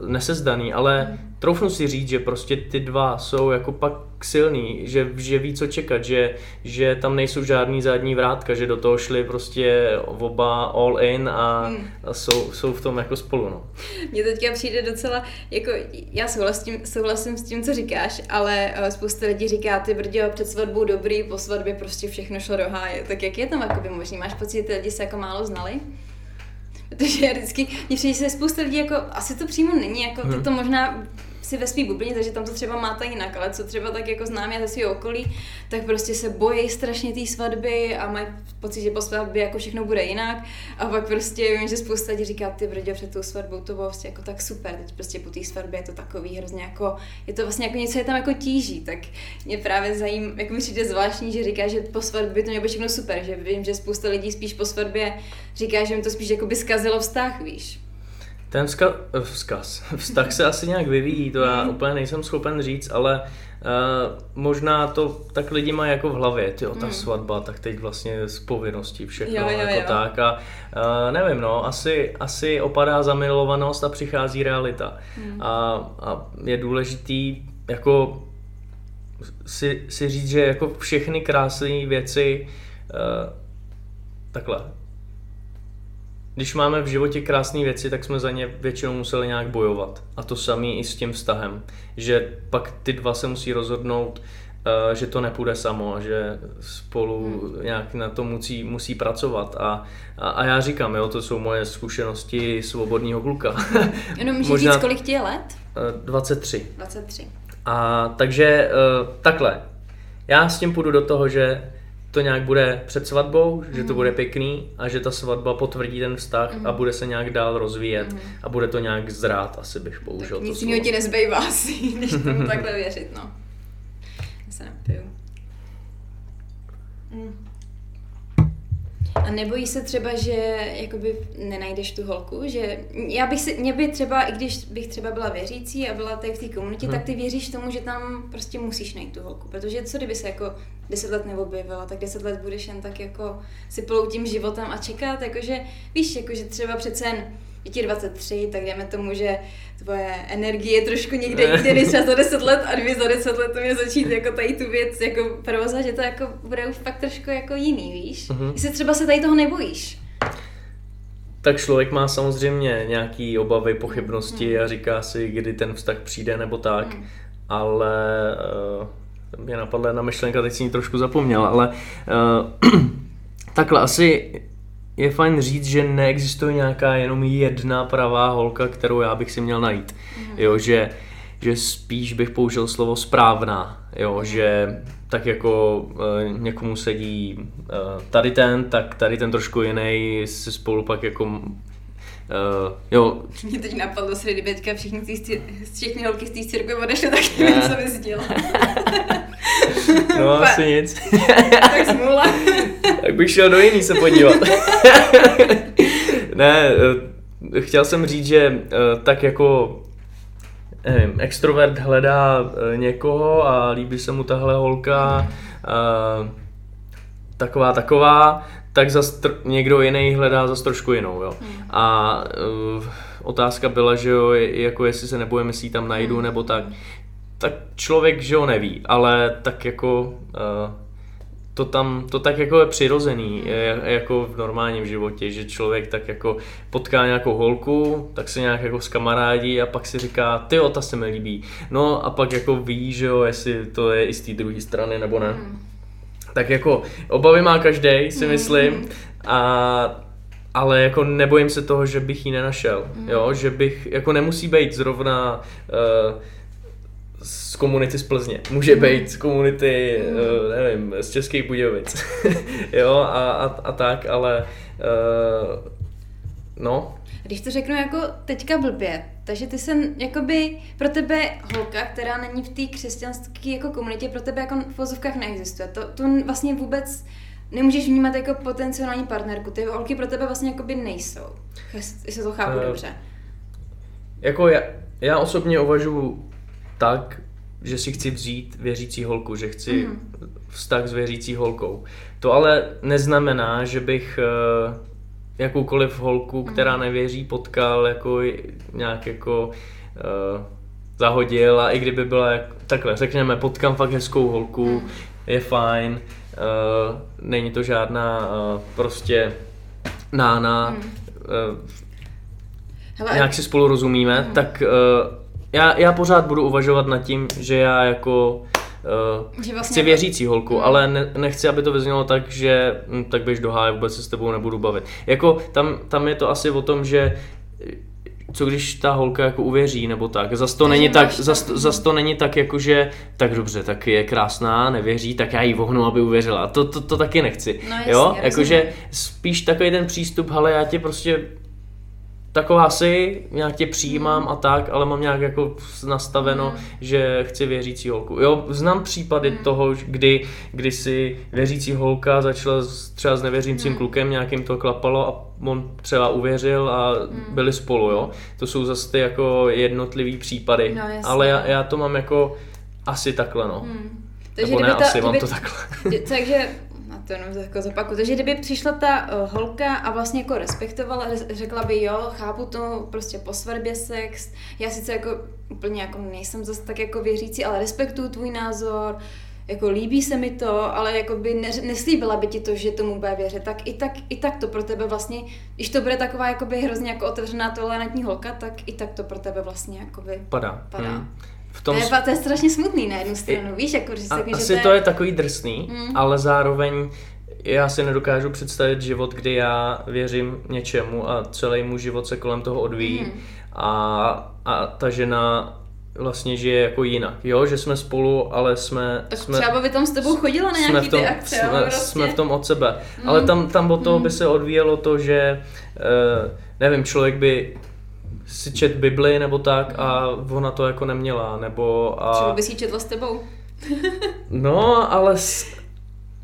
nesezdaný, ale troufnu si říct, že prostě ty dva jsou jako pak silný, že, že ví co čekat, že, že tam nejsou žádný zadní vrátka, že do toho šli prostě oba all in a, hmm. a jsou, jsou v tom jako spolu. No. Mně teďka přijde docela, jako já souhlasím, souhlasím s tím, co říkáš, ale eh, spousta lidí říká, ty brdě před svatbou dobrý, po svatbě prostě všechno šlo do háje. Tak jak je tam jako možný? Máš pocit, že ty lidi se jako málo znali? Protože vždycky, mě přijde, že spousta lidí jako, asi to přímo není, jako hmm. ty to možná si ve svý bublině, takže tam to třeba máte jinak, ale co třeba tak jako znám já ze svého okolí, tak prostě se bojí strašně té svatby a mají pocit, že po svatbě jako všechno bude jinak a pak prostě vím, že spousta lidí říká, ty brdě před tou svatbou to bylo prostě jako tak super, teď prostě po té svatbě je to takový hrozně jako, je to vlastně jako něco, je tam jako tíží, tak mě právě zajímá, jako mi přijde zvláštní, že říká, že po svatbě to mělo všechno super, že vím, že spousta lidí spíš po svatbě říká, že jim to spíš jako by zkazilo vztah, víš. Ten vzka- vzkaz, vztah se asi nějak vyvíjí, to já mm. úplně nejsem schopen říct, ale uh, možná to tak lidi mají jako v hlavě, tyjo, ta mm. svatba, tak teď vlastně z povinností všechno jo, jo, jako jo. tak a uh, nevím no, asi, asi opadá zamilovanost a přichází realita mm. a, a je důležitý jako si, si říct, že jako všechny krásné věci uh, takhle, když máme v životě krásné věci, tak jsme za ně většinou museli nějak bojovat. A to samý i s tím vztahem. Že pak ty dva se musí rozhodnout, uh, že to nepůjde samo a že spolu hmm. nějak na to musí, musí pracovat. A, a, a já říkám, jo, to jsou moje zkušenosti svobodného kluka. Jenom můžeš Možná, říct, kolik ti je let? Uh, 23. 23. A takže uh, takhle, já s tím půjdu do toho, že to nějak bude před svatbou, že to bude pěkný a že ta svatba potvrdí ten vztah a bude se nějak dál rozvíjet a bude to nějak zrát, asi bych použil Tak to nic jiného slovo. ti nezbývá asi, než tomu takhle věřit, no. Já se napiju. Mm. A nebojí se třeba, že jakoby nenajdeš tu holku, že já bych si, mě by třeba, i když bych třeba byla věřící a byla tady v té komunitě, Hmm. tak ty věříš tomu, že tam prostě musíš najít tu holku, protože co kdyby se jako deset let neobjevila, tak deset let budeš jen tak jako si plout tím životem a čekat, jakože víš, jakože třeba přece jen je ti 23, tak dejme tomu, že tvoje energie je trošku někde jinde třeba za 10 let a dvě za 10 let to mě začít jako tady tu věc jako provozovat, že to jako bude už fakt trošku jako jiný, víš? Mhm. Jestli třeba se tady toho nebojíš. Tak člověk má samozřejmě nějaký obavy, pochybnosti Hmm. a říká si, kdy ten vztah přijde nebo tak, ale uh, mě napadla jedna myšlenka, teď si ji trošku zapomněl, ale uh, takhle asi je fajn říct, že neexistuje nějaká jenom jedna pravá holka, kterou já bych si měl najít. Jo, že, že spíš bych použil slovo správná, jo, že tak jako uh, někomu sedí uh, tady ten, tak tady ten trošku jiný si spolu pak jako uh, jo, Mě teď napadlo se, kdyby teďka všichni, tý, všechny holky z té církve odešly, tak nevím, co bys dělal. no asi nic. tak smůla. tak bych šel do jiný se podívat. ne, eh, chtěl jsem říct, že eh, tak jako nevím, extrovert hledá někoho a líbí se mu tahle holka, eh, taková, taková, tak zas tr- někdo jiný hledá zase trošku jinou, jo. A uh, otázka byla, že jo, jako jestli se nebojím, jestli tam najdu nebo tak. Tak člověk, že jo, neví, ale tak jako uh, to tam, to tak jako je přirozený, je, jako v normálním životě, že člověk tak jako potká nějakou holku, tak se nějak jako skamarádí a pak si říká, ty jo, ta se mi líbí. No a pak jako ví, že jo, jestli to je i z té druhé strany nebo ne. Tak jako obavy má každý, si myslím, a ale jako nebojím se toho, že bych ji nenašel, jo, že bych, jako nemusí být zrovna uh, z komunity z Plzně, může být z komunity, uh, nevím, z Českých Budějovic, jo, a, a, a tak, ale uh, no, Když to řeknu jako teďka blbě, takže ty se jakoby pro tebe holka, která není v té křesťanské jako komunitě, pro tebe jako v vozovkách neexistuje. To, to vlastně vůbec nemůžeš vnímat jako potenciální partnerku. Ty holky pro tebe vlastně jakoby nejsou. Jestli jestli to chápu Eh, dobře. Jako já, já osobně uvažuji tak, že si chci vzít věřící holku, že chci Mhm. vztah s věřící holkou. To ale neznamená, že bych eh, jakoukoliv holku, která Mhm. nevěří, potkal jako nějak jako eh, zahodil a i kdyby byla jak, takhle, řekněme, potkám fakt hezkou holku, Mhm. je fajn, eh, není to žádná eh, prostě nána, Hele, nějak si spolu rozumíme, tak uh, já, já pořád budu uvažovat nad tím, že já jako uh, Že vlastně chci věřící holku, Mhm. ale ne, nechci, aby to vyznělo tak, že hm, tak běž do háje, vůbec se s tebou nebudu bavit. Jako tam, tam je to asi o tom, že eh, co když ta holka jako uvěří nebo tak, zas to není tak, zas, zas to není tak jako, že tak dobře, tak je krásná, nevěří, tak já jí vohnu, aby uvěřila. To, to, to taky nechci. No jasně, jo, jakože spíš takový ten přístup, hele, já tě prostě taková si, nějak tě přijímám a tak, ale mám nějak jako nastaveno, že chci věřící holku. Jo, znám případy toho, kdy, kdy si věřící holka začala s, třeba s nevěřícím klukem, nějakým to klapalo a on třeba uvěřil a byli spolu, jo. To jsou zase ty jako jednotlivý případy, No, ale já, já to mám jako asi takhle, no. Hmm. Takže Nebo ne, ta, asi, mám kdyby, to takhle. Takže, to jenom jako zopaku, takže kdyby přišla ta uh, holka a vlastně jako respektovala, řekla by jo, chápu to, prostě po svatbě sex, já sice jako úplně jako nejsem zase tak jako věřící, ale respektuju tvůj názor, jako líbí se mi to, ale jako by ne, neslíbila by ti to, že tomu bude věřit, tak i tak, i tak to pro tebe vlastně, když to bude taková jakoby hrozně jako otevřená tolerantní holka, tak i tak to pro tebe vlastně jakoby Padá. padá. Hm. V To tom je, to je strašně smutný na jednu stranu, víš, jako A, řekneš, asi že to je takový drsný, Mm. ale zároveň já si nedokážu představit život, kdy já věřím něčemu a celý můj život se kolem toho odvíjí Mm. a, a ta žena vlastně žije jako jinak, jo, že jsme spolu, ale jsme... Tak jsme, třeba by tam s tebou chodila na jsme nějaký v tom, ty akce, jsme, prostě. jsme v tom od sebe. Mm. Ale tam, tam od toho Mm. by se odvíjelo to, že uh, nevím, člověk by si čet Bibli nebo tak a ona to jako neměla, nebo a... Třeba bys jí četla s tebou. No, ale s...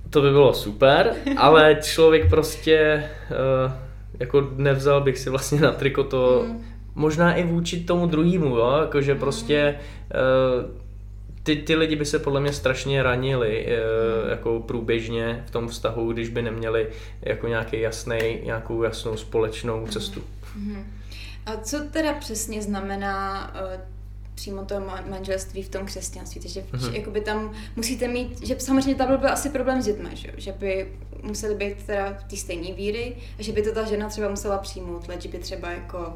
to by bylo super, ale člověk prostě uh, jako nevzal bych si vlastně na triko to, Mm. možná i vůči tomu druhému, jo, jakože prostě uh, ty, ty lidi by se podle mě strašně ranili uh, jako průběžně v tom vztahu, když by neměli jako nějaký jasný, nějakou jasnou společnou cestu. Mhm. A co teda přesně znamená uh, přímo to ma- manželství v tom křesťanství? Takže Mhm. mm jakoby tam musíte mít, že samozřejmě tam byl, byl asi problém s dětmi, že, že by museli být teda v té stejné víry a že by to ta žena třeba musela přijmout, že by třeba jako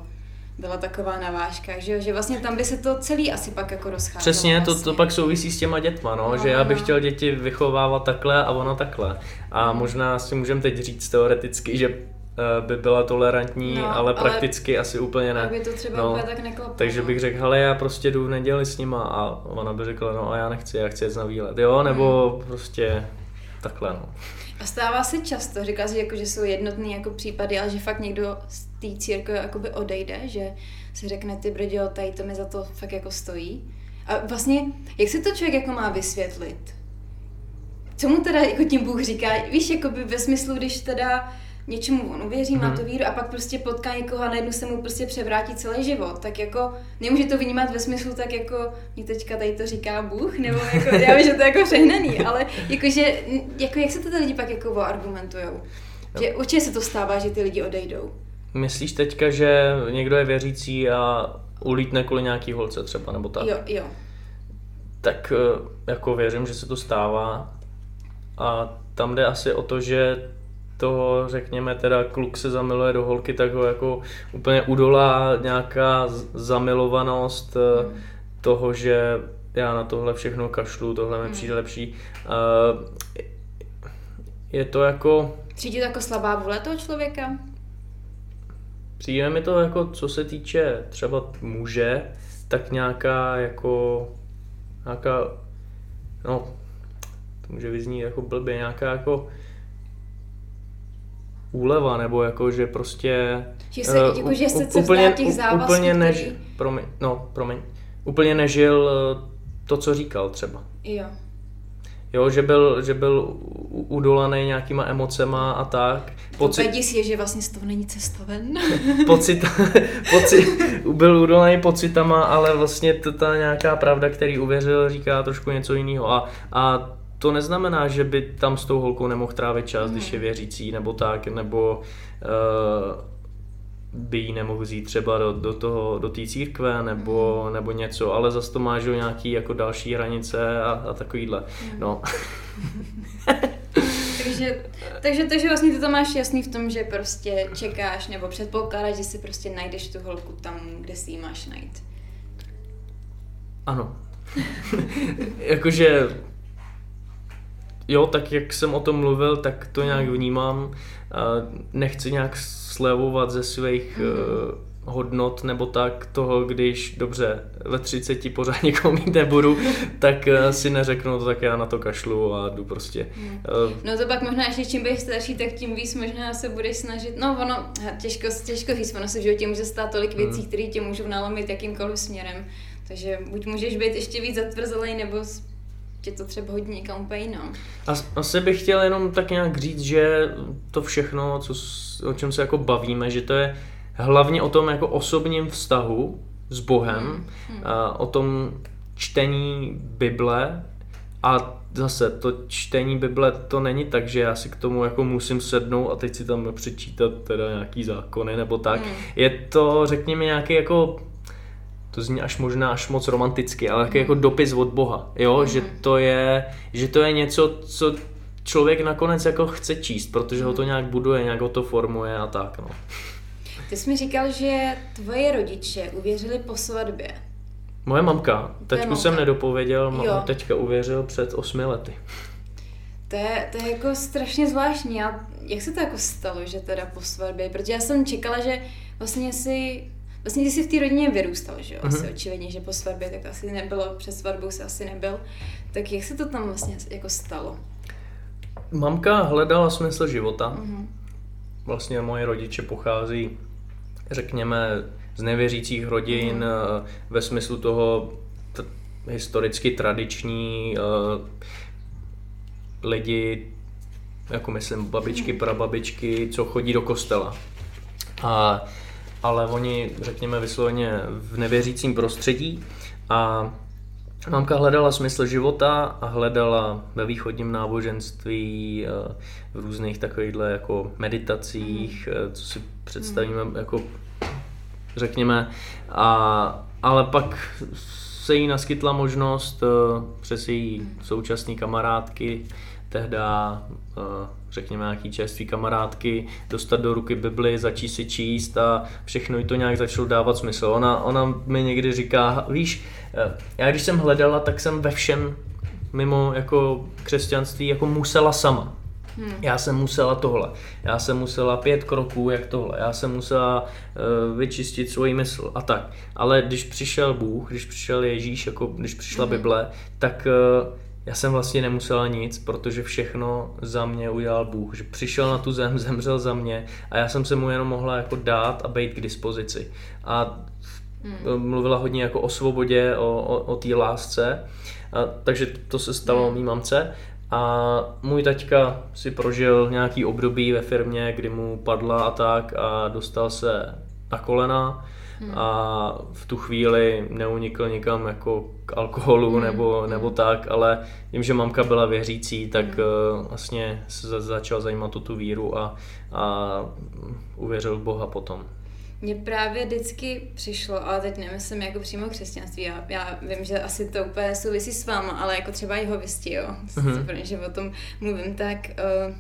byla taková navážka, že, že vlastně tam by se to celý asi pak jako rozcházelo. Přesně, to, vlastně. to pak souvisí s těma dětma, no, No, že já bych no. chtěl děti vychovávat takhle a ona takhle. A možná si můžeme teď říct teoreticky, že eh, by byla tolerantní, No, ale ale prakticky asi úplně ne. Aby to třeba No, úplně tak neklaplo. Takže bych řekl, hele, já prostě jdu v neděli s nima a ona by řekla, no a já nechci, já chci jet na výlet, jo, nebo Hmm. prostě takhle, no. A stává se často, říká si, jako, že jsou jednotný jako případy, ale že fakt někdo z té církve jakoby odejde, že si řekne, ty brďo, tady to mi za to fakt jako stojí. A vlastně, jak si to člověk jako má vysvětlit? Co mu teda jako tím Bůh říká? Víš, jakoby ve smyslu, když teda něčemu on uvěří, má Mhm. to víru a pak prostě potká někoho a najednou se mu prostě převrátí celý život, tak jako nemůže to vnímat ve smyslu tak jako mě teďka tady to říká Bůh, nebo jako, já vím, že to je jako přehnaný, ale jakože, jako jak se to ty lidi pak jako argumentujou? Že určitě se to stává, že ty lidi odejdou. Myslíš teďka, že někdo je věřící a ulítne kvůli nějaký holce třeba, nebo tak? Jo, jo. Tak eh, jako věřím, že se to stává. A tam jde asi o to, že to, řekněme, teda kluk se zamiluje do holky, tak ho jako úplně udolá nějaká zamilovanost Mm. toho, že já na tohle všechno kašlu, tohle mi Mm. přijde lepší. Eh, Je to jako, Přijde to jako slabá vůle toho člověka? přijde mi to jako, co se týče třeba muže, tak nějaká jako, nějaká, no, to může vyznít jako blbě, nějaká jako úleva, nebo jako, že prostě... Že se, eh, jako, že se úplně, těch závazků, úplně než, který... promiň, no, promiň, úplně nežil eh, to, co říkal třeba. Jo. Jo, že byl, že byl udolaný nějakýma emocema a tak. Pocit... Pocit... je, že vlastně z toho není cesta ven. pocit, pocit, byl udolaný pocitama, ale vlastně to ta nějaká pravda, který uvěřil, říká trošku něco jiného. A, a to neznamená, že by tam s tou holkou nemohl trávit čas, mm. když je věřící, nebo tak, nebo uh, by jí nemohl vzít třeba do, do toho, do té církve, nebo, mm. nebo něco, ale zase to má že, nějaký jako další hranice a, a takovýhle. Mm. No. takže, takže, takže vlastně ty to máš jasný v tom, že prostě čekáš nebo předpokládáš, že si prostě najdeš tu holku tam, kde si ji máš najít. Ano. Jakože jo, tak jak jsem o tom mluvil, tak to nějak vnímám. A Nechci nějak slevovat ze svých Mhm. mm. hodnot nebo tak toho, když dobře ve 30 pořád někoho mít nebudu, tak eh, si neřeknu, tak já na to kašlu a jdu prostě. Eh, No to pak možná ještě čím budeš starší, tak tím víc možná se budeš snažit. No ono, těžko, těžko říct, ono se v životě může stát tolik věcí, Hmm. které tě můžou nalomit jakýmkoliv směrem. Takže buď můžeš být ještě víc zatvrzelej, nebo tě to třeba hodně někam úplně jinam. As- Asi bych chtěl jenom tak nějak říct, že to všechno, co, o čem se jako bavíme, že to je hlavně o tom jako osobním vztahu s Bohem, Hmm, hmm. a o tom čtení Bible a zase to čtení Bible to není tak, že já si k tomu jako musím sednout a teď si tam přečítat teda nějaký zákony nebo tak. Hmm. Je to, řekněme, nějaký jako to zní až možná až moc romanticky, ale taky jako dopis od Boha, jo, že to je, že to je něco, co člověk nakonec jako chce číst, protože ho to nějak buduje, nějak ho to formuje a tak, no. Ty jsi mi říkal, že tvoje rodiče uvěřili po svatbě. Moje mamka, teďku mamka. jsem nedopověděl, Jo. ma- teďka uvěřil před osmi lety. To je, to je jako strašně zvláštní. A jak se to jako stalo, že teda po svatbě? Protože já jsem čekala, že vlastně si vlastně ty jsi v té rodině vyrůstal, že jo? Asi mm-hmm. očividně, že po svatbě tak asi nebylo, před svatbou se asi nebyl. Tak jak se to tam vlastně jako stalo? Mamka hledala smysl života. Mm-hmm. Vlastně moje rodiče pochází, řekněme, z nevěřících rodin mm-hmm. ve smyslu toho t- historicky tradiční uh, lidi, jako myslím babičky, prababičky, co chodí do kostela. A, ale oni, řekněme, vysloveně v nevěřícím prostředí a Mamka hledala smysl života a hledala ve východním náboženství, eh, v různých takovýchhle jako meditacích, mm. co si představíme mm. jako řekněme, a, ale pak se jí naskytla možnost eh, přes její současné kamarádky tehda, eh, řekněme, nějaký čerství kamarádky, dostat do ruky Bibli, začít si číst a všechno jí to nějak začalo dávat smysl. Ona, ona mi někdy říká, víš, eh, já když jsem hledala, tak jsem ve všem mimo jako křesťanství jako musela sama. Hmm. Já jsem musela tohle, já jsem musela pět kroků jak tohle, já jsem musela uh, vyčistit svoji mysl a tak. Ale když přišel Bůh, když přišel Ježíš, jako když přišla hmm. Bible, tak uh, já jsem vlastně nemusela nic, protože všechno za mě udělal Bůh. Že přišel na tu zem, zemřel za mě a já jsem se mu jenom mohla jako dát a být k dispozici. A hmm. mluvila hodně jako o svobodě, o, o, o té lásce. A, takže to se stalo hmm. mý mamce. A můj taťka si prožil nějaký období ve firmě, kdy mu padla a tak a dostal se na kolena hmm. a v tu chvíli neunikl nikam jako k alkoholu hmm. nebo, nebo hmm. tak, ale tím, že mamka byla věřící, tak hmm. vlastně se začal zajímat o tu víru a, a uvěřil v Boha potom. Mně právě vždycky přišlo, ale teď nemyslím jako přímo křesťanství, já, já vím, že asi to úplně souvisí s váma, ale jako třeba jeho věstí, jo, mm-hmm. že o tom mluvím, tak uh,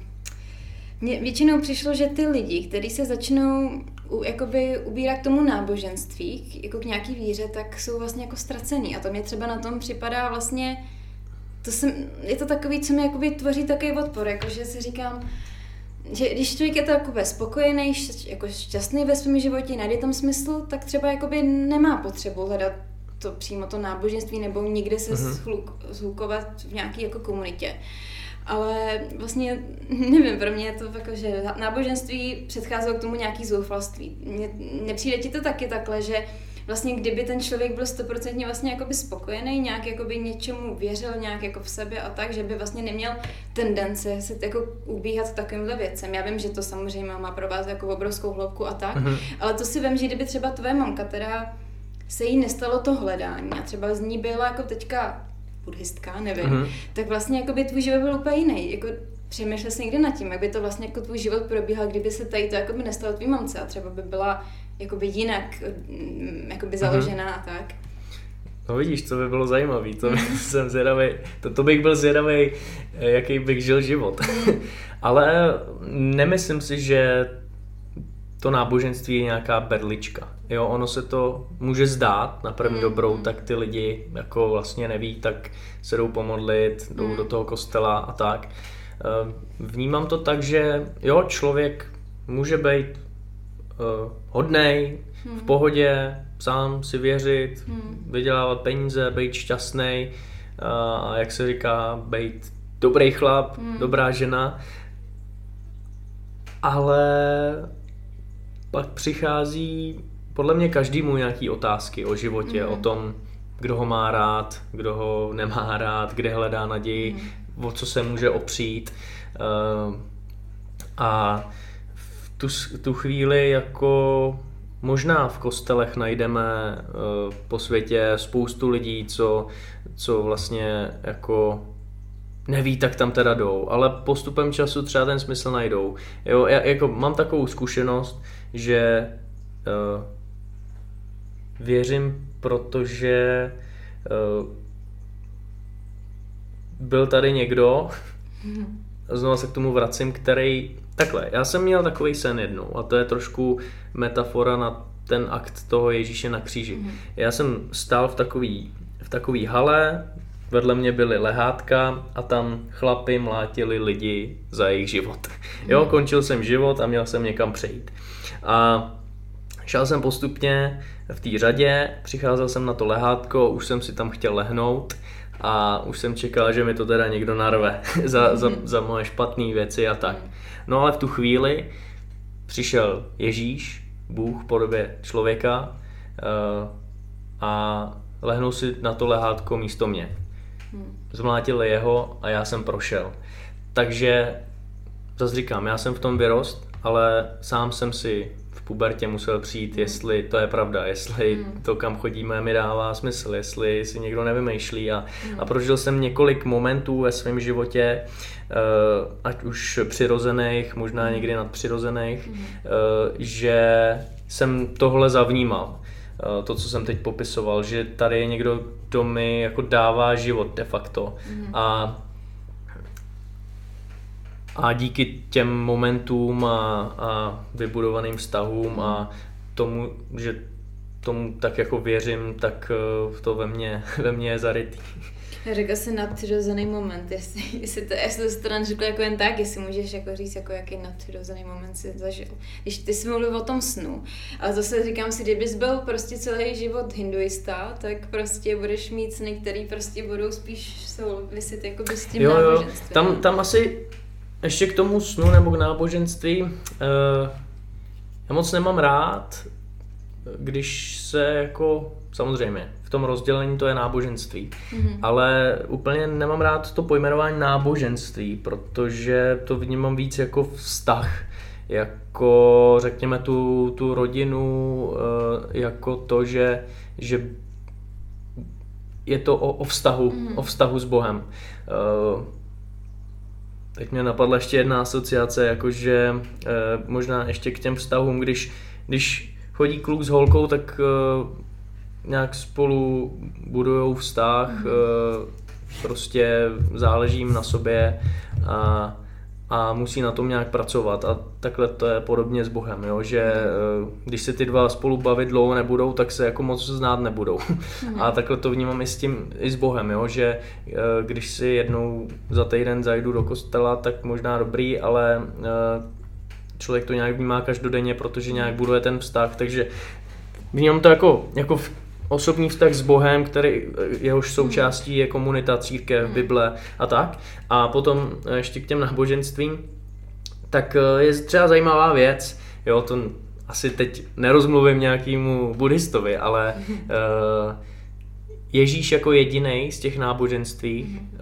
mně většinou přišlo, že ty lidi, kteří se začnou u, jakoby ubírat k tomu náboženství, jako k nějaký víře, tak jsou vlastně jako ztracený a to mě třeba na tom připadá vlastně, to jsem, je to takový, co mi jakoby tvoří takový odpor, jakože si říkám, že když člověk je takové spokojený, jako šťastný ve svém životě, najde tam smysl, tak třeba jakoby nemá potřebu hledat to přímo to náboženství nebo někde se mm-hmm. zhlukovat v nějaké jako komunitě. Ale vlastně, nevím, pro mě je to jako, že náboženství předcházelo k tomu nějaký zoufalství. Mně, nepřijde ti to taky takhle, že vlastně kdyby ten člověk byl stoprocentně vlastně jakoby spokojený, nějak jakoby něčemu věřil, nějak jako v sebe a tak, že by vlastně neměl tendence se jako ubíhat takovýmhle věcem. Já vím, že to samozřejmě má pro vás jako obrovskou hloubku a tak, mm-hmm. ale to si vím, že kdyby třeba tvoje mamka teda se jí nestalo to hledání a třeba z ní byla jako teďka buddhistka, nevím, mm-hmm. tak vlastně jako by tvůj život byl úplně jiný. Jako přemýšlel jsi někdy nad tím, jak by to vlastně jako tvůj život probíhal, kdyby se tady to jako by nestalo tvý mamce a třeba by byla jakoby jinak mm, jakoby mhm. založená mm-hmm. a tak. No vidíš, to by bylo zajímavé, to jsem zvědavý, to, to bych byl zvědavý, jaký bych žil život. Ale nemyslím si, že to náboženství je nějaká berlička. Jo, ono se to může zdát na první mm. dobrou, tak ty lidi jako vlastně neví, tak se jdou pomodlit, jdou mm. do toho kostela a tak. Eh, vnímám to tak, že jo, člověk může být uh, hodnej, hmm. v pohodě, sám si věřit, hmm. vydělávat peníze, být šťastný uh, a jak se říká, být dobrý chlap, hmm. dobrá žena. Ale pak přichází podle mě každému nějaký otázky o životě, hmm. o tom, kdo ho má rád, kdo ho nemá rád, kde hledá naději, hmm. o co se může opřít. Uh, a tu, tu chvíli jako možná v kostelech najdeme uh, po světě spoustu lidí, co, co vlastně jako neví, tak tam teda jdou, ale postupem času třeba ten smysl najdou. Jo, já jako mám takovou zkušenost, že uh, věřím, protože uh, byl tady někdo, znovu se k tomu vracím, který Takhle, já jsem měl takový sen jednou a to je trošku metafora na ten akt toho Ježíše na kříži. Mm-hmm. Já jsem stál v takový, v takový hale, vedle mě byly lehátka a tam chlapi mlátili lidi za jejich život. Jo, končil jsem život a měl jsem někam přejít. A Šel jsem postupně v té řadě, přicházel jsem na to lehátko, už jsem si tam chtěl lehnout a už jsem čekal, že mi to teda někdo narve za, za, za moje špatné věci a tak. No ale v tu chvíli přišel Ježíš, Bůh v podobě člověka uh, a lehnul si na to lehátko místo mě. Zmlátil jeho a já jsem prošel. Takže zase říkám, já jsem v tom vyrost, ale sám jsem si pubertě musel přijít, jestli to je pravda, jestli hmm. to, kam chodíme, mi dává smysl, jestli si někdo nevymýšlí. A, hmm. a prožil jsem několik momentů ve svém životě, uh, ať už přirozených, možná hmm. někdy nadpřirozených, uh, že jsem tohle zavnímal. Uh, to, co jsem teď popisoval, že tady je někdo, kdo mi jako dává život de facto. Hmm. A a díky těm momentům a, a vybudovaným vztahům a tomu, že tomu tak jako věřím, tak eh, to ve mně, ve mně je zarytý. Řekl jsi nadpřirozený moment, jestli, jestli to, jestli to stran řekl jako jen tak, jestli můžeš jako říct, jako jaký nadpřirozený moment si zažil. Když ty jsi mluvil o tom snu, ale zase říkám si, kdybys byl prostě celý život hinduista, tak prostě budeš mít sny, který prostě budou spíš souvisit jako s tím jo, jo. Tam, tam asi ještě k tomu snu nebo k náboženství, uh, já moc nemám rád, když se jako, samozřejmě, v tom rozdělení to je náboženství, mm-hmm. ale úplně nemám rád to pojmenování náboženství, protože to vnímám víc jako vztah, jako řekněme tu, tu rodinu, uh, jako to, že, že je to o, o vztahu, mm. o vztahu s Bohem. Uh, Teď mě napadla ještě jedna asociace, jakože eh, možná ještě k těm vztahům, když, když chodí kluk s holkou, tak eh, nějak spolu budujou vztah, eh, prostě záleží jim na sobě a a musí na tom nějak pracovat a takhle to je podobně s Bohem, jo? že eh, když se ty dva spolu bavit dlouho nebudou, tak se jako moc znát nebudou. Mhm. A takhle to vnímám i s tím, i s Bohem, jo? že eh, když si jednou za týden zajdu do kostela, tak možná dobrý, ale eh, člověk to nějak vnímá každodenně, protože nějak buduje ten vztah, takže vnímám to jako, jako v osobní vztah s Bohem, který jehož součástí je komunita, církev, hmm. Bible a tak. A potom ještě k těm náboženstvím, tak eh, je třeba zajímavá věc, jo, to asi teď nerozmluvím nějakému buddhistovi, ale uh, Ježíš jako jediný z těch náboženství uh,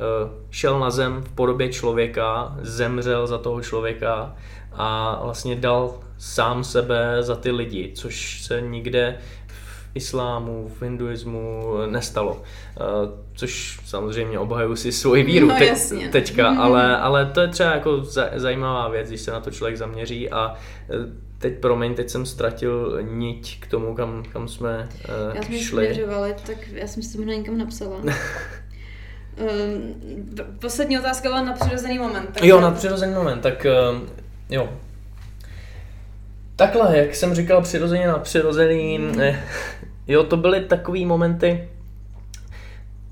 šel na zem v podobě člověka, zemřel za toho člověka a vlastně dal sám sebe za ty lidi, což se nikde islámu, v hinduismu nestalo. Eh, což samozřejmě obhajuju si svoji víru no, te- teďka, mm-hmm. ale, ale to je třeba jako zajímavá věc, když se na to člověk zaměří a eh, teď promiň, teď jsem ztratil niť k tomu, kam, kam jsme uh, já jsme šli. Směřovali, tak já jsem si to někam napsala. um, poslední otázka byla na přirozený moment. Tak jo, na přirozený moment, tak uh, jo, Takhle, jak jsem říkal, přirozeně na přirozený, mm. Jo, to byly takový momenty,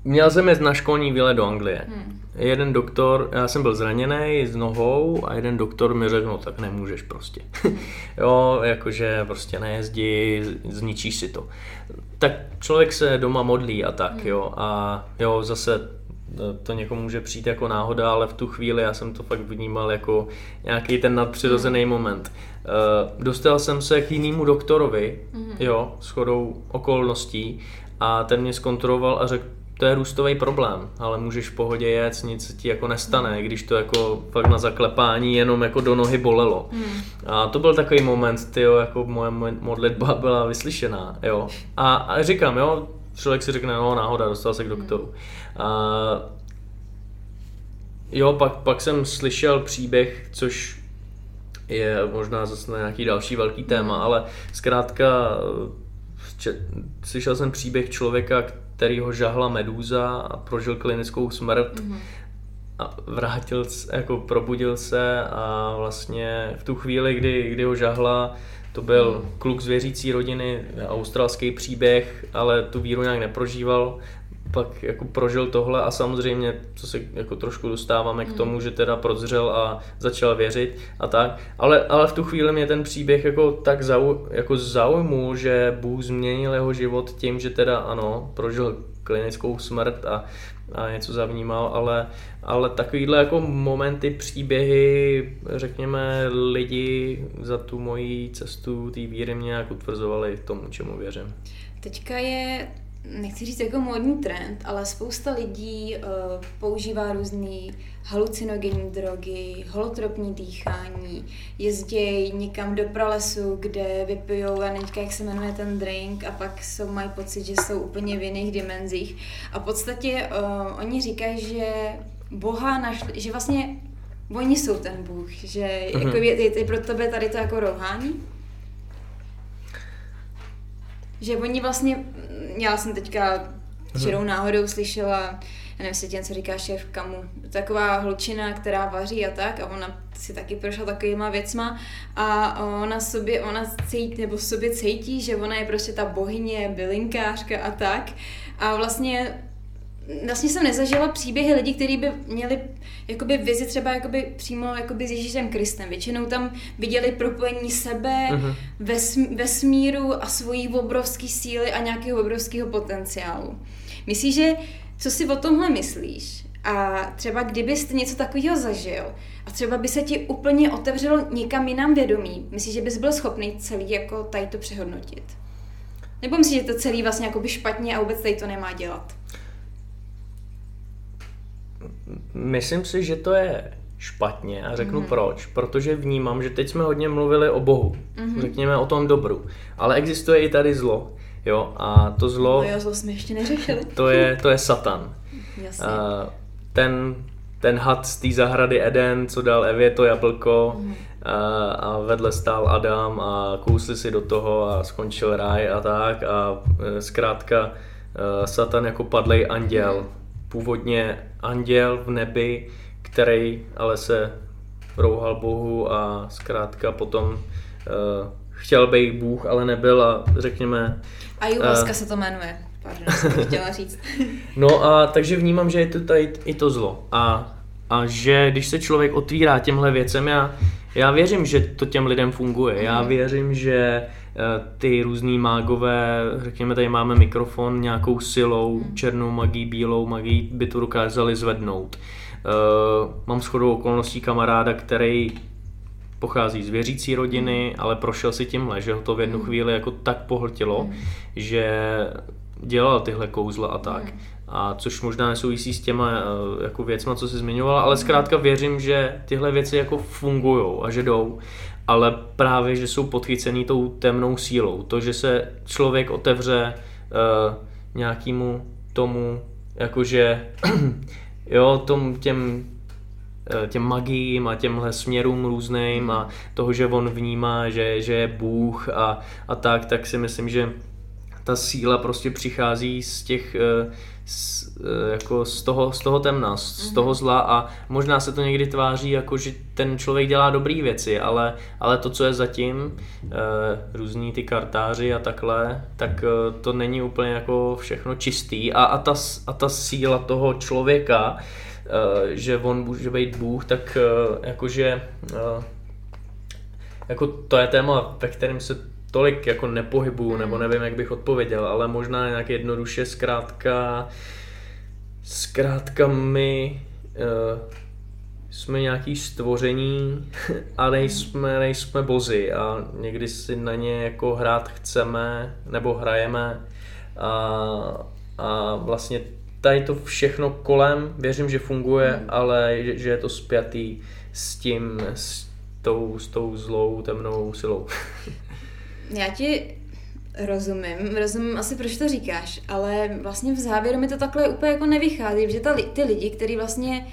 Měl jsem jít na školní výlet do Anglie. Hmm. Jeden doktor, já jsem byl zraněný s nohou a jeden doktor mi řekl, no tak nemůžeš prostě. Jo, jakože prostě nejezdí, zničíš si to. Tak člověk se doma modlí a tak, hmm. jo. A jo, zase to někomu může přijít jako náhoda, ale v tu chvíli já jsem to fakt vnímal jako nějaký ten nadpřirozený mm. moment. Uh, dostal jsem se k jinému doktorovi, mm. jo, s chodou okolností a ten mě zkontroloval a řekl, to je růstový problém, ale můžeš v pohodě jet, nic ti jako nestane, když to jako fakt na zaklepání jenom jako do nohy bolelo. Mm. A to byl takový moment, ty jako moje modlitba byla vyslyšená, jo. A, a říkám, jo, člověk si řekne, no náhoda, dostal se k doktoru. A, jo, pak, pak jsem slyšel příběh, což je možná zase na nějaký další velký téma, ale zkrátka če, slyšel jsem příběh člověka, který ho žahla medúza a prožil klinickou smrt mm-hmm. a vrátil, jako probudil se a vlastně v tu chvíli, kdy, kdy ho žahla, to byl kluk z věřící rodiny, australský příběh, ale tu víru nějak neprožíval. Pak jako prožil tohle a samozřejmě, co se jako trošku dostáváme k tomu, že teda prozřel a začal věřit a tak, ale, ale v tu chvíli mě ten příběh jako tak zau, jako zaujmul, že Bůh změnil jeho život tím, že teda ano, prožil klinickou smrt a, a něco zavnímal, ale, ale takovýhle jako momenty, příběhy, řekněme, lidi za tu moji cestu té víry mě jak utvrzovali tomu, čemu věřím. Teďka je nechci říct jako módní trend, ale spousta lidí uh, používá různé halucinogenní drogy, holotropní dýchání, jezdí někam do pralesu, kde vypijou, a nevím, jak se jmenuje ten drink, a pak jsou, mají pocit, že jsou úplně v jiných dimenzích. A v podstatě uh, oni říkají, že Boha našli, že vlastně oni jsou ten Bůh, že mm-hmm. jako je, je, je pro tebe tady to jako rouhání? Že oni vlastně, já jsem teďka čirou náhodou slyšela, já nevím, jestli něco říká šéf Kamu, taková holčina, která vaří a tak a ona si taky prošla takovýma věcma a ona sobě, ona cítí, nebo sobě cítí, že ona je prostě ta bohyně, bylinkářka a tak. A vlastně vlastně jsem nezažila příběhy lidí, kteří by měli jakoby vizi třeba jakoby přímo jakoby s Ježíšem Kristem. Většinou tam viděli propojení sebe, uh-huh. ves, vesmíru a svojí obrovské síly a nějakého obrovského potenciálu. Myslíš, že co si o tomhle myslíš? A třeba kdybyste něco takového zažil a třeba by se ti úplně otevřelo někam jinam vědomí, myslíš, že bys byl schopný celý jako tady to přehodnotit? Nebo myslíš, že to celý vlastně jako by špatně a vůbec tady to nemá dělat? Myslím si, že to je špatně a řeknu mm-hmm. proč. Protože vnímám, že teď jsme hodně mluvili o Bohu. Mm-hmm. Řekněme o tom dobru. Ale existuje i tady zlo. Jo, a to zlo... No jo, zlo jsme ještě neřešili. To je, to je Satan. Jasně. Uh, ten, ten had z té zahrady Eden, co dal Evě to jablko mm. a, a vedle stál Adam a kousli si do toho a skončil ráj a tak a e, zkrátka e, Satan jako padlej anděl mm původně anděl v nebi, který ale se rouhal Bohu a zkrátka potom uh, chtěl být Bůh, ale nebyl a řekněme... A Juhoska uh, se to jmenuje, pardon, chtěla říct. no a takže vnímám, že je to tady i to zlo a, a že když se člověk otvírá těmhle věcem, já, já věřím, že to těm lidem funguje, já mhm. věřím, že Eh, ty různý mágové, řekněme, tady máme mikrofon nějakou silou, černou magii, bílou magii, by to dokázali zvednout. Uh, mám shodou okolností kamaráda, který pochází z věřící rodiny, ale prošel si tímhle, že ho to v jednu chvíli jako tak pohltilo, že dělal tyhle kouzla a tak. A což možná nesouvisí s těma eh, jako věcma, co jsi zmiňovala, ale zkrátka věřím, že tyhle věci jako fungují a že jdou ale právě, že jsou podchycený tou temnou sílou. To, že se člověk otevře uh, nějakému tomu, jakože, jo, tom, těm, uh, těm magiím a těmhle směrům různým a toho, že on vnímá, že, že je Bůh a, a tak, tak si myslím, že ta síla prostě přichází z těch, uh, z, eh, jako z toho, z toho temna, z toho mhm. zla a možná se to někdy tváří jako, že ten člověk dělá dobré věci, ale, ale to, co je zatím, eh, různí ty kartáři a takhle, tak eh, to není úplně jako všechno čistý a, a, ta, a ta síla toho člověka, že on může být Bůh, tak jakože jako to je téma, ve kterém se tolik jako nepohybu, nebo nevím, jak bych odpověděl, ale možná nějak jednoduše zkrátka, zkrátka my uh, jsme nějaký stvoření a nejsme, nejsme bozy a někdy si na ně jako hrát chceme nebo hrajeme a, a vlastně tady to všechno kolem, věřím, že funguje, mm. ale že, že je to spjatý s tím, s tou, s tou zlou temnou silou. Já ti rozumím, rozumím asi, proč to říkáš, ale vlastně v závěru mi to takhle úplně jako nevychází, že ta, ty lidi, kteří vlastně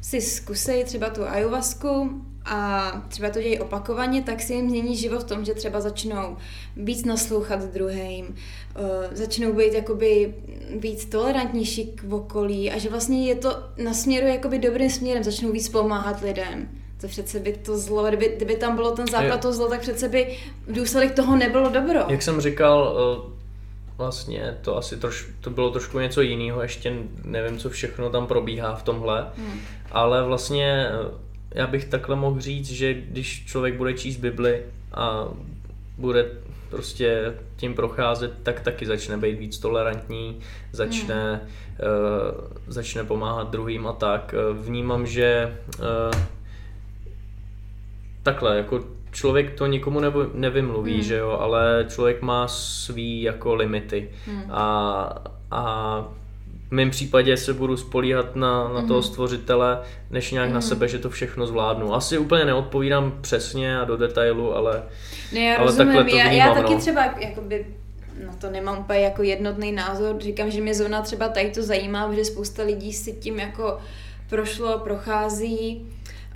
si zkusí třeba tu ayahuasku a třeba to dějí opakovaně, tak si jim změní život v tom, že třeba začnou víc naslouchat druhým, uh, začnou být jakoby víc tolerantnější k okolí a že vlastně je to na směru jakoby dobrým směrem, začnou víc pomáhat lidem to přece by to zlo, kdyby, kdyby tam bylo ten základ to zlo, tak přece by důsledek toho nebylo dobro. Jak jsem říkal, vlastně to asi troš, to bylo trošku něco jiného, ještě nevím, co všechno tam probíhá v tomhle, hmm. ale vlastně eh, já bych takhle mohl říct, že když člověk bude číst Bibli a bude prostě tím procházet, tak taky začne být víc tolerantní, začne, hmm. uh, začne pomáhat druhým a tak. Vnímám, že uh, takhle, jako člověk to nikomu nevy, nevymluví, hmm. že jo, ale člověk má svý jako limity hmm. a, a v mém případě se budu spolíhat na, na toho hmm. stvořitele, než nějak mm. na hmm. sebe, že to všechno zvládnu. Asi úplně neodpovídám přesně a do detailu, ale, ne, já ale rozumím. takhle to já, vnímám, já taky no. třeba jakoby no to nemám úplně jako jednotný názor, říkám, že mě zrovna třeba tady to zajímá, protože spousta lidí si tím jako prošlo, prochází,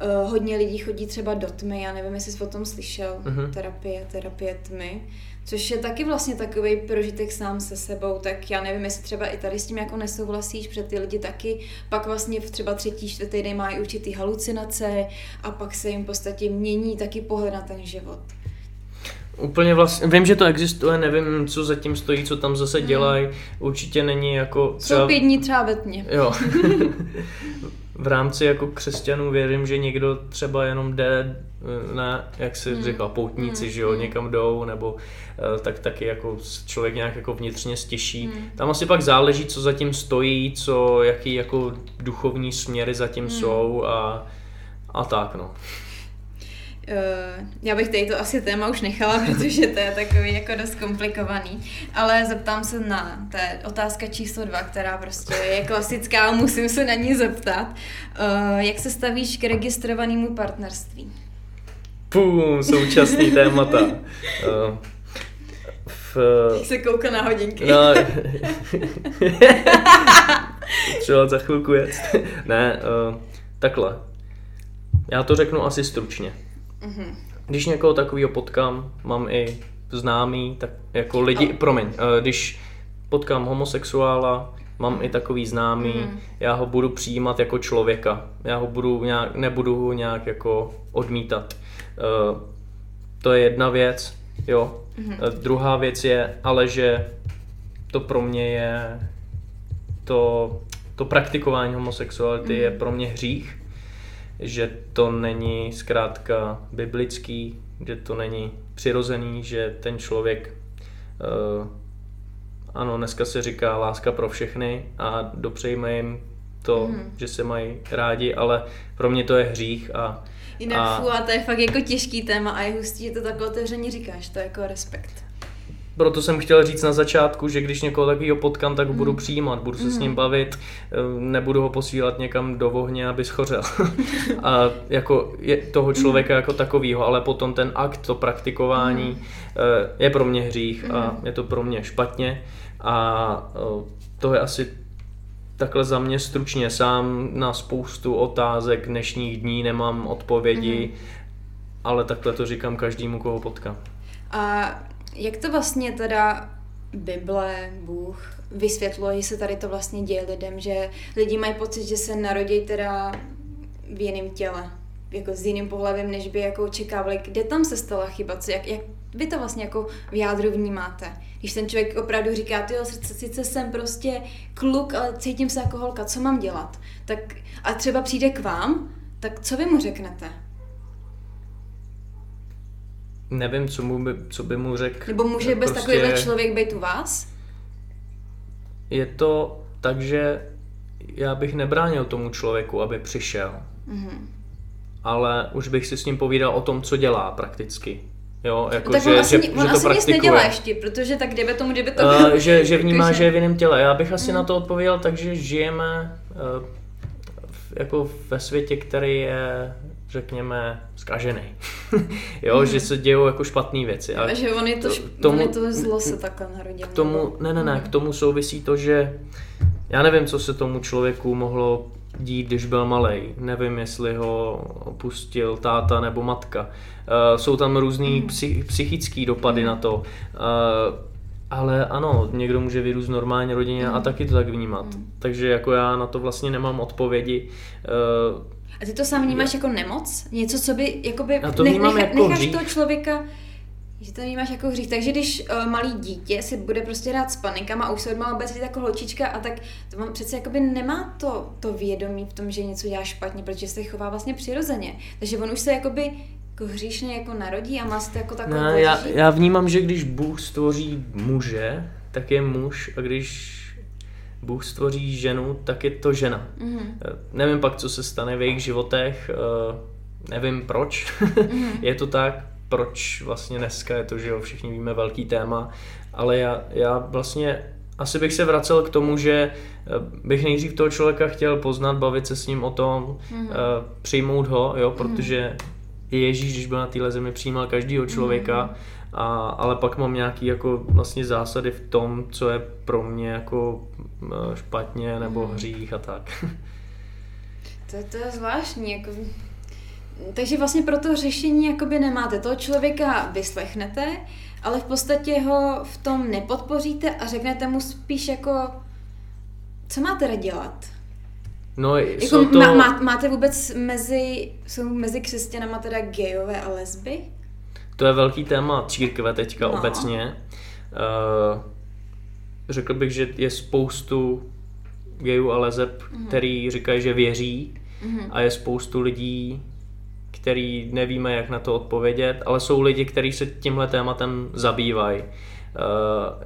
Uh, hodně lidí chodí třeba do tmy, já nevím, jestli jsi o tom slyšel, uh-huh. terapie, terapie tmy, což je taky vlastně takový prožitek sám se sebou, tak já nevím, jestli třeba i tady s tím jako nesouhlasíš, protože ty lidi taky pak vlastně v třeba třetí, čtvrtý den mají určitý halucinace a pak se jim v podstatě mění taky pohled na ten život. Úplně vlastně, vím, že to existuje, nevím, co zatím stojí, co tam zase dělají, určitě není jako... Třeba... Jsou pět dní třeba ve tmě. Jo. v rámci jako křesťanů věřím, že někdo třeba jenom jde na, jak se hmm. říkal, poutníci, hmm. že jo, hmm. někam jdou, nebo eh, tak taky jako člověk nějak jako vnitřně stěší. Hmm. Tam asi pak záleží, co zatím stojí, co, jaký jako duchovní směry zatím hmm. jsou a, a tak, no. Uh, já bych tady to asi téma už nechala, protože to je takový jako dost komplikovaný. Ale zeptám se na, to je otázka číslo dva, která prostě je klasická, musím se na ní zeptat. Uh, jak se stavíš k registrovanému partnerství? Pum, současný témata. Uh, v, se kouká na hodinky. No, třeba za chvilku je. ne, uh, takhle. Já to řeknu asi stručně. Mm-hmm. Když někoho takového potkám, mám i známý, tak jako lidi, oh. promiň, eh, když potkám homosexuála, mám i takový známý, mm. já ho budu přijímat jako člověka, já ho budu nějak, nebudu ho nějak jako odmítat. Uh, to je jedna věc, jo. Mm-hmm. Uh, druhá věc je, ale že to pro mě je, to, to praktikování homosexuality mm. je pro mě hřích, že to není zkrátka biblický, že to není přirozený, že ten člověk, uh, ano, dneska se říká láska pro všechny a dopřejme jim to, mm. že se mají rádi, ale pro mě to je hřích a Jinak a, fů, a to je fakt jako těžký téma a je hustý, že to takhle otevřeně říkáš, to je jako respekt. Proto jsem chtěl říct na začátku, že když někoho takového potkám, tak ho budu mm. přijímat, budu se s ním bavit, eh, nebudu ho posílat někam do ohně, aby schořel. a jako je toho člověka jako takového, ale potom ten akt, to praktikování mm. je pro mě hřích a je to pro mě špatně a eh, to je asi takhle za mě stručně. Sám na spoustu otázek dnešních dní nemám odpovědi, ale takhle to říkám každému, koho potkám. A jak to vlastně teda Bible, Bůh vysvětluje, se tady to vlastně děje lidem, že lidi mají pocit, že se narodí teda v jiném těle, jako s jiným pohledem, než by jako očekávali. Kde tam se stala chyba? Co, jak, jak vy to vlastně jako v jádru vnímáte? Když ten člověk opravdu říká, ty sice jsem prostě kluk, ale cítím se jako holka, co mám dělat? Tak a třeba přijde k vám, tak co vy mu řeknete? Nevím, co, mu by, co by mu řekl. Nebo může bez prostě takovýhle člověk být u vás? Je to tak, že já bych nebránil tomu člověku, aby přišel. Mm-hmm. Ale už bych si s ním povídal o tom, co dělá prakticky. Jo, jako, tak že, on asi, že, on že asi to nic nedělá ještě, protože tak kdyby tomu, kdyby to uh, že, že vnímá, že... je v jiném těle. Já bych asi mm. na to odpověděl tak, že žijeme uh, jako ve světě, který je řekněme, zkažený. jo, mm. že se dějou jako špatné věci. A že on je to, šp- tomu, on je to zlo se takhle narodil. K tomu, ne, ne, ne, mm. k tomu souvisí to, že já nevím, co se tomu člověku mohlo dít, když byl malý. Nevím, jestli ho opustil táta nebo matka. Uh, jsou tam různý mm. psych, psychické dopady mm. na to. Uh, ale ano, někdo může vyrůst v normální rodině mm. a taky to tak vnímat. Mm. Takže jako já na to vlastně nemám odpovědi. Uh, a ty to sám vnímáš jako nemoc? Něco, co by, jakoby, Já to nech, nech, jako necháš řík. toho člověka Že to vnímáš jako hřích. Takže když uh, malý dítě si bude prostě rád s panikama a už se odmala bez jako holčička a tak to mám přece jakoby nemá to, to vědomí v tom, že něco dělá špatně, protože se chová vlastně přirozeně. Takže on už se jakoby jako hříšně jako narodí a má se to jako takové no, já, já vnímám, že když Bůh stvoří muže, tak je muž a když Bůh stvoří ženu, tak je to žena. Mm-hmm. Nevím pak, co se stane v jejich životech, eh, nevím proč mm-hmm. je to tak, proč vlastně dneska je to, že jo, všichni víme velký téma, ale já, já vlastně asi bych se vracel k tomu, že eh, bych nejdřív toho člověka chtěl poznat, bavit se s ním o tom, mm-hmm. přijmout ho, jo, protože Ježíš, když byl na téhle zemi, přijímal každého člověka, mm-hmm. A, ale pak mám nějaký jako vlastně zásady v tom, co je pro mě jako eh, špatně nebo mm-hmm. hřích a tak. To, to je zvláštní, jako takže vlastně pro to řešení jakoby nemáte. Toho člověka vyslechnete, ale v podstatě ho v tom nepodpoříte a řeknete mu spíš jako, co máte dělat? No, jako to... má, má, máte vůbec mezi, jsou mezi křesťanama teda gejové a lesby? To je velký téma církve teďka no. obecně. Uh, řekl bych, že je spoustu gejů a leseb, mm-hmm. který říkají, že věří mm-hmm. a je spoustu lidí, který nevíme, jak na to odpovědět, ale jsou lidi, kteří se tímhle tématem zabývají. Uh,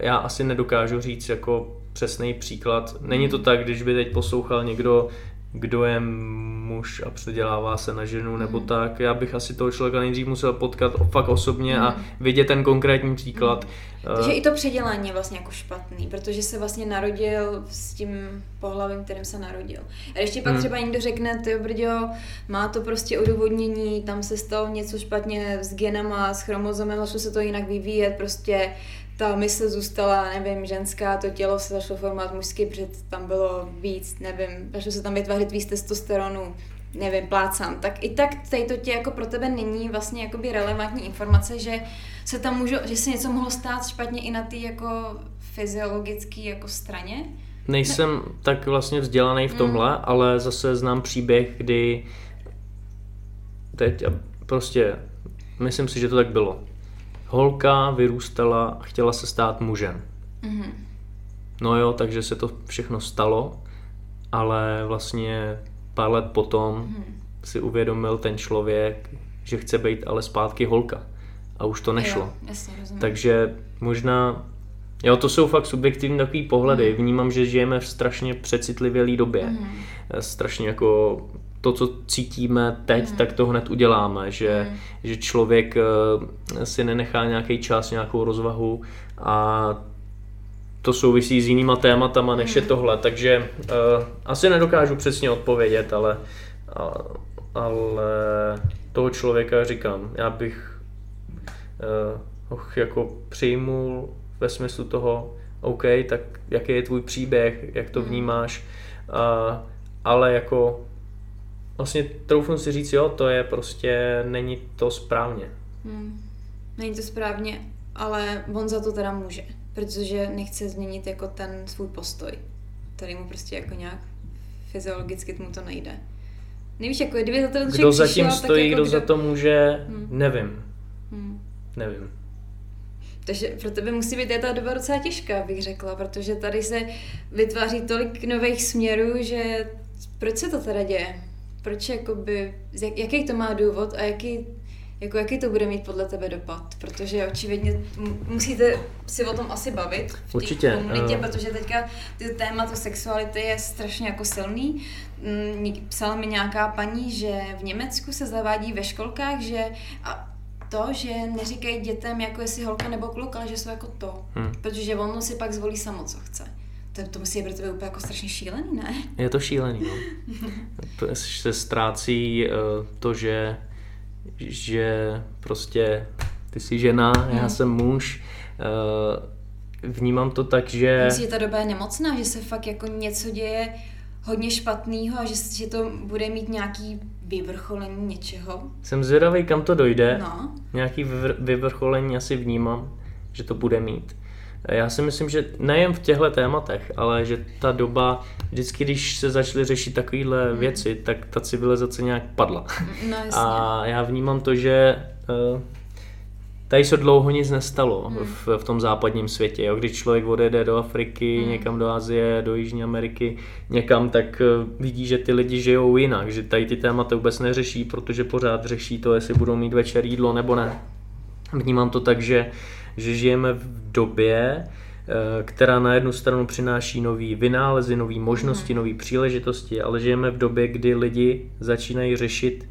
já asi nedokážu říct jako přesný příklad. Není to tak, když by teď poslouchal někdo, kdo je muž a předělává se na ženu nebo mm. tak. Já bych asi toho člověka nejdřív musel potkat fakt osobně mm. a mhm. vidět ten konkrétní příklad. Mm. Takže i to předělání je vlastně jako špatný, protože se vlastně narodil s tím pohlavím, kterým se narodil. A ještě pak mm. třeba někdo řekne, ty brďo, má to prostě odůvodnění, tam se stalo něco špatně s genama, s chromozomem, začalo se to jinak vyvíjet, prostě ta mysl zůstala, nevím, ženská, to tělo se začalo formovat mužsky, protože tam bylo víc, nevím, začalo se tam vytvářet víc testosteronu, nevím, plácám, tak i tak tady to tě jako pro tebe není vlastně jakoby relevantní informace, že se tam můžu, že se něco mohlo stát špatně i na té jako fyziologické jako straně. Nejsem ne. tak vlastně vzdělaný v tomhle, mm. ale zase znám příběh, kdy teď prostě myslím si, že to tak bylo holka vyrůstala a chtěla se stát mužem. Mm-hmm. No jo, takže se to všechno stalo, ale vlastně pár let potom mm-hmm. si uvědomil ten člověk, že chce být ale zpátky holka. A už to nešlo. Jo, jasně, takže možná, jo, to jsou fakt subjektivní takový pohledy. Mm-hmm. Vnímám, že žijeme v strašně přecitlivělý době. Mm-hmm. Strašně jako to, co cítíme teď, mm. tak to hned uděláme, že, mm. že člověk uh, si nenechá nějaký čas, nějakou rozvahu a to souvisí s jinýma tématama, než mm. je tohle, takže uh, asi nedokážu přesně odpovědět, ale, ale, ale toho člověka říkám, já bych uh, ho jako přijmul ve smyslu toho, OK, tak jaký je tvůj příběh, jak to mm. vnímáš, uh, ale jako vlastně troufnu si říct, jo, to je prostě, není to správně. Hmm. Není to správně, ale on za to teda může, protože nechce změnit jako ten svůj postoj, který mu prostě jako nějak fyziologicky mu to nejde. Nevíš, jako kdyby za to Kdo zatím stojí, jako kdo, kdo za to může, hmm. nevím. Hmm. Nevím. Takže pro tebe musí být ta doba docela těžká, bych řekla, protože tady se vytváří tolik nových směrů, že proč se to teda děje? Proč jakoby, jaký to má důvod a jaký, jako jaký to bude mít podle tebe dopad? Protože očividně musíte si o tom asi bavit v té komunitě, uh... protože teďka ty tématu sexuality je strašně jako silný. Mm, psala mi nějaká paní, že v Německu se zavádí ve školkách, že a to, že neříkají dětem, jako jestli holka nebo kluk, ale že jsou jako to. Hmm. Protože ono si pak zvolí samo, co chce. To, to musí být pro tebe úplně jako strašně šílený, ne? Je to šílený, no. se ztrácí uh, to, že, že prostě ty jsi žena, hmm. já jsem muž. Uh, vnímám to tak, že... Myslíš, že ta doba je nemocná, že se fakt jako něco děje hodně špatného a že, že to bude mít nějaký vyvrcholení něčeho? Jsem zvědavý, kam to dojde. No. Nějaký vyvrcholení asi vnímám, že to bude mít. Já si myslím, že nejen v těchto tématech, ale že ta doba, vždycky, když se začaly řešit takovéhle mm. věci, tak ta civilizace nějak padla. No, A já vnímám to, že uh, tady se dlouho nic nestalo hmm. v, v tom západním světě. Jo? Když člověk odjede do Afriky, hmm. někam do Asie, do Jižní Ameriky, někam, tak eh, vidí, že ty lidi žijou jinak, že tady ty témata vůbec neřeší, protože pořád řeší to, jestli budou mít večer jídlo nebo ne. Vnímám to tak, že, že žijeme v době, eh, která na jednu stranu přináší nový vynálezy, nové možnosti, hmm. nové příležitosti, ale žijeme v době, kdy lidi začínají řešit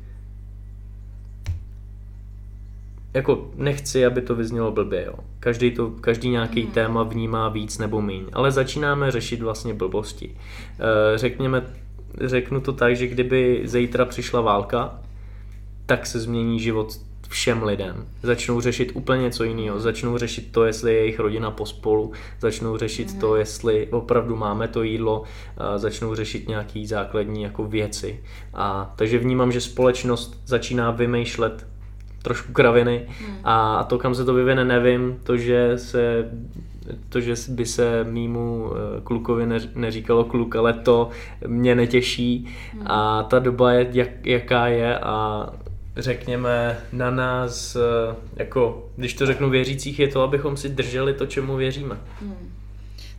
jako nechci, aby to vyznělo blbě, jo. Každý, to, každý nějaký mm. téma vnímá víc nebo míň, ale začínáme řešit vlastně blbosti. E, řekněme, řeknu to tak, že kdyby zítra přišla válka, tak se změní život všem lidem. Začnou řešit úplně něco jiného. Začnou řešit to, jestli je jejich rodina pospolu. Začnou řešit to, jestli opravdu máme to jídlo. Začnou řešit nějaký základní jako věci. A takže vnímám, že společnost začíná vymýšlet trošku kraviny hmm. a to, kam se to vyvine, nevím. To, že se to, že by se mýmu eh, klukovi neříkalo kluk, ale to mě netěší hmm. a ta doba je, jak, jaká je a řekněme na nás, eh, jako když to řeknu věřících, je to, abychom si drželi to, čemu věříme. Hmm.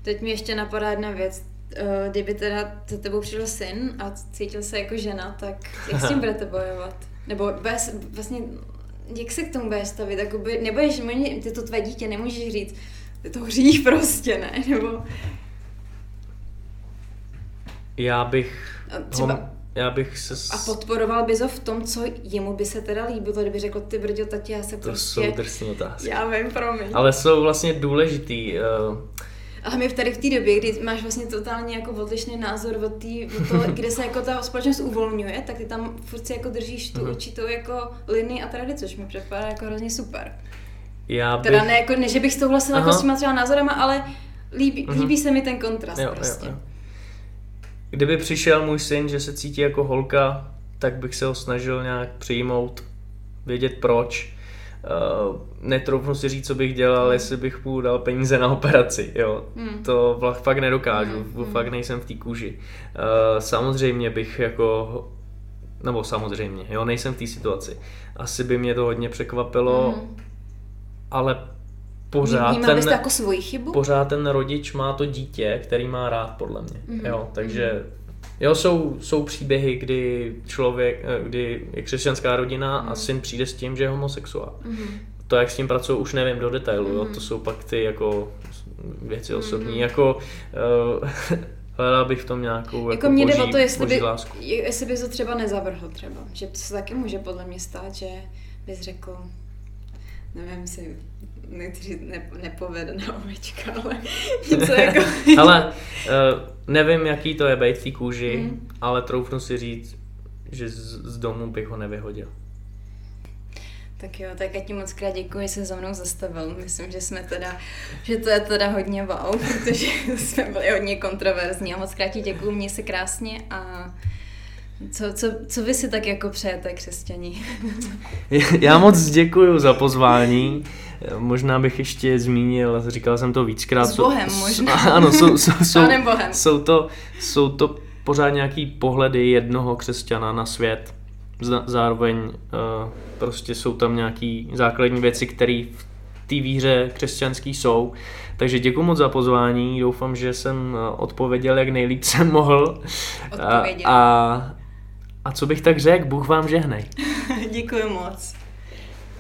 Teď mi ještě napadá jedna věc. Eh, kdyby teda za tebou přišel syn a cítil se jako žena, tak jak s tím budete bojovat? Nebo bez, vlastně jak se k tomu budeš stavit? Jakoby, nebudeš, ty to tvé dítě nemůžeš říct, ty to hřích prostě, ne? Nebo... Já bych... Třeba... Ho, já bych se... S... A podporoval bys ho v tom, co jemu by se teda líbilo, kdyby řekl, ty brďo, tati, já se to prostě... To jsou drsné otázky. Já vím, promiň. Ale jsou vlastně důležitý. Uh a my v tady v té době, kdy máš vlastně totálně jako odlišný názor od, tý, od toho, kde se jako ta společnost uvolňuje, tak ty tam furt si jako držíš tu uh-huh. určitou jako linii a tradici, což mi připadá jako hrozně super. Já bych... Teda ne, jako, ne že bych souhlasila jako s těma třeba názorama, ale líbí, uh-huh. líbí se mi ten kontrast jo, prostě. Jo, jo. Kdyby přišel můj syn, že se cítí jako holka, tak bych se ho snažil nějak přijmout, vědět proč Uh, netroufnu si říct, co bych dělal, jestli bych mu dal peníze na operaci, jo. Mm. To fakt nedokážu, mm. fakt nejsem v té kůži. Uh, samozřejmě bych jako, nebo samozřejmě, jo, nejsem v té situaci. Asi by mě to hodně překvapilo, mm. ale pořád ten, to jako svoji chybu? pořád ten rodič má to dítě, který má rád, podle mě, mm. jo, takže mm Jo, jsou, jsou příběhy, kdy člověk, eh, kdy je křesťanská rodina mm. a syn přijde s tím, že je homosexuál. Mm. To, jak s tím pracují, už nevím do detailu, mm. jo, to jsou pak ty jako věci osobní, mm. jako uh, hledala bych v tom nějakou jako, jako mě boží, jde o to, jestli, by, lásku. jestli bys to třeba nezavrhl třeba, že to se taky může podle mě stát, že bys řekl, nevím si, nechci říct ne, nepovedená ovečka, ale něco jako... ale uh, nevím, jaký to je být v té kůži, mm. ale troufnu si říct, že z, z domu bych ho nevyhodil. Tak jo, tak já ti moc krát děkuji, že jsi za mnou zastavil. Myslím, že jsme teda, že to je teda hodně wow, protože jsme byli hodně kontroverzní a moc krát ti děkuji, mě se krásně a co, co, co vy si tak jako přejete, křesťani? Já moc děkuji za pozvání. Možná bych ještě zmínil, říkal jsem to víckrát. S Bohem možná. Ano, jsou, jsou, jsou, Bohem. jsou, to, jsou to pořád nějaký pohledy jednoho křesťana na svět. Zároveň uh, prostě jsou tam nějaký základní věci, které v té víře křesťanský jsou. Takže děkuji moc za pozvání, doufám, že jsem eh, odpověděl, jak nejlíp jsem mohl. Odpověděl. A, a co bych tak řekl, Bůh vám žehnej. děkuji moc.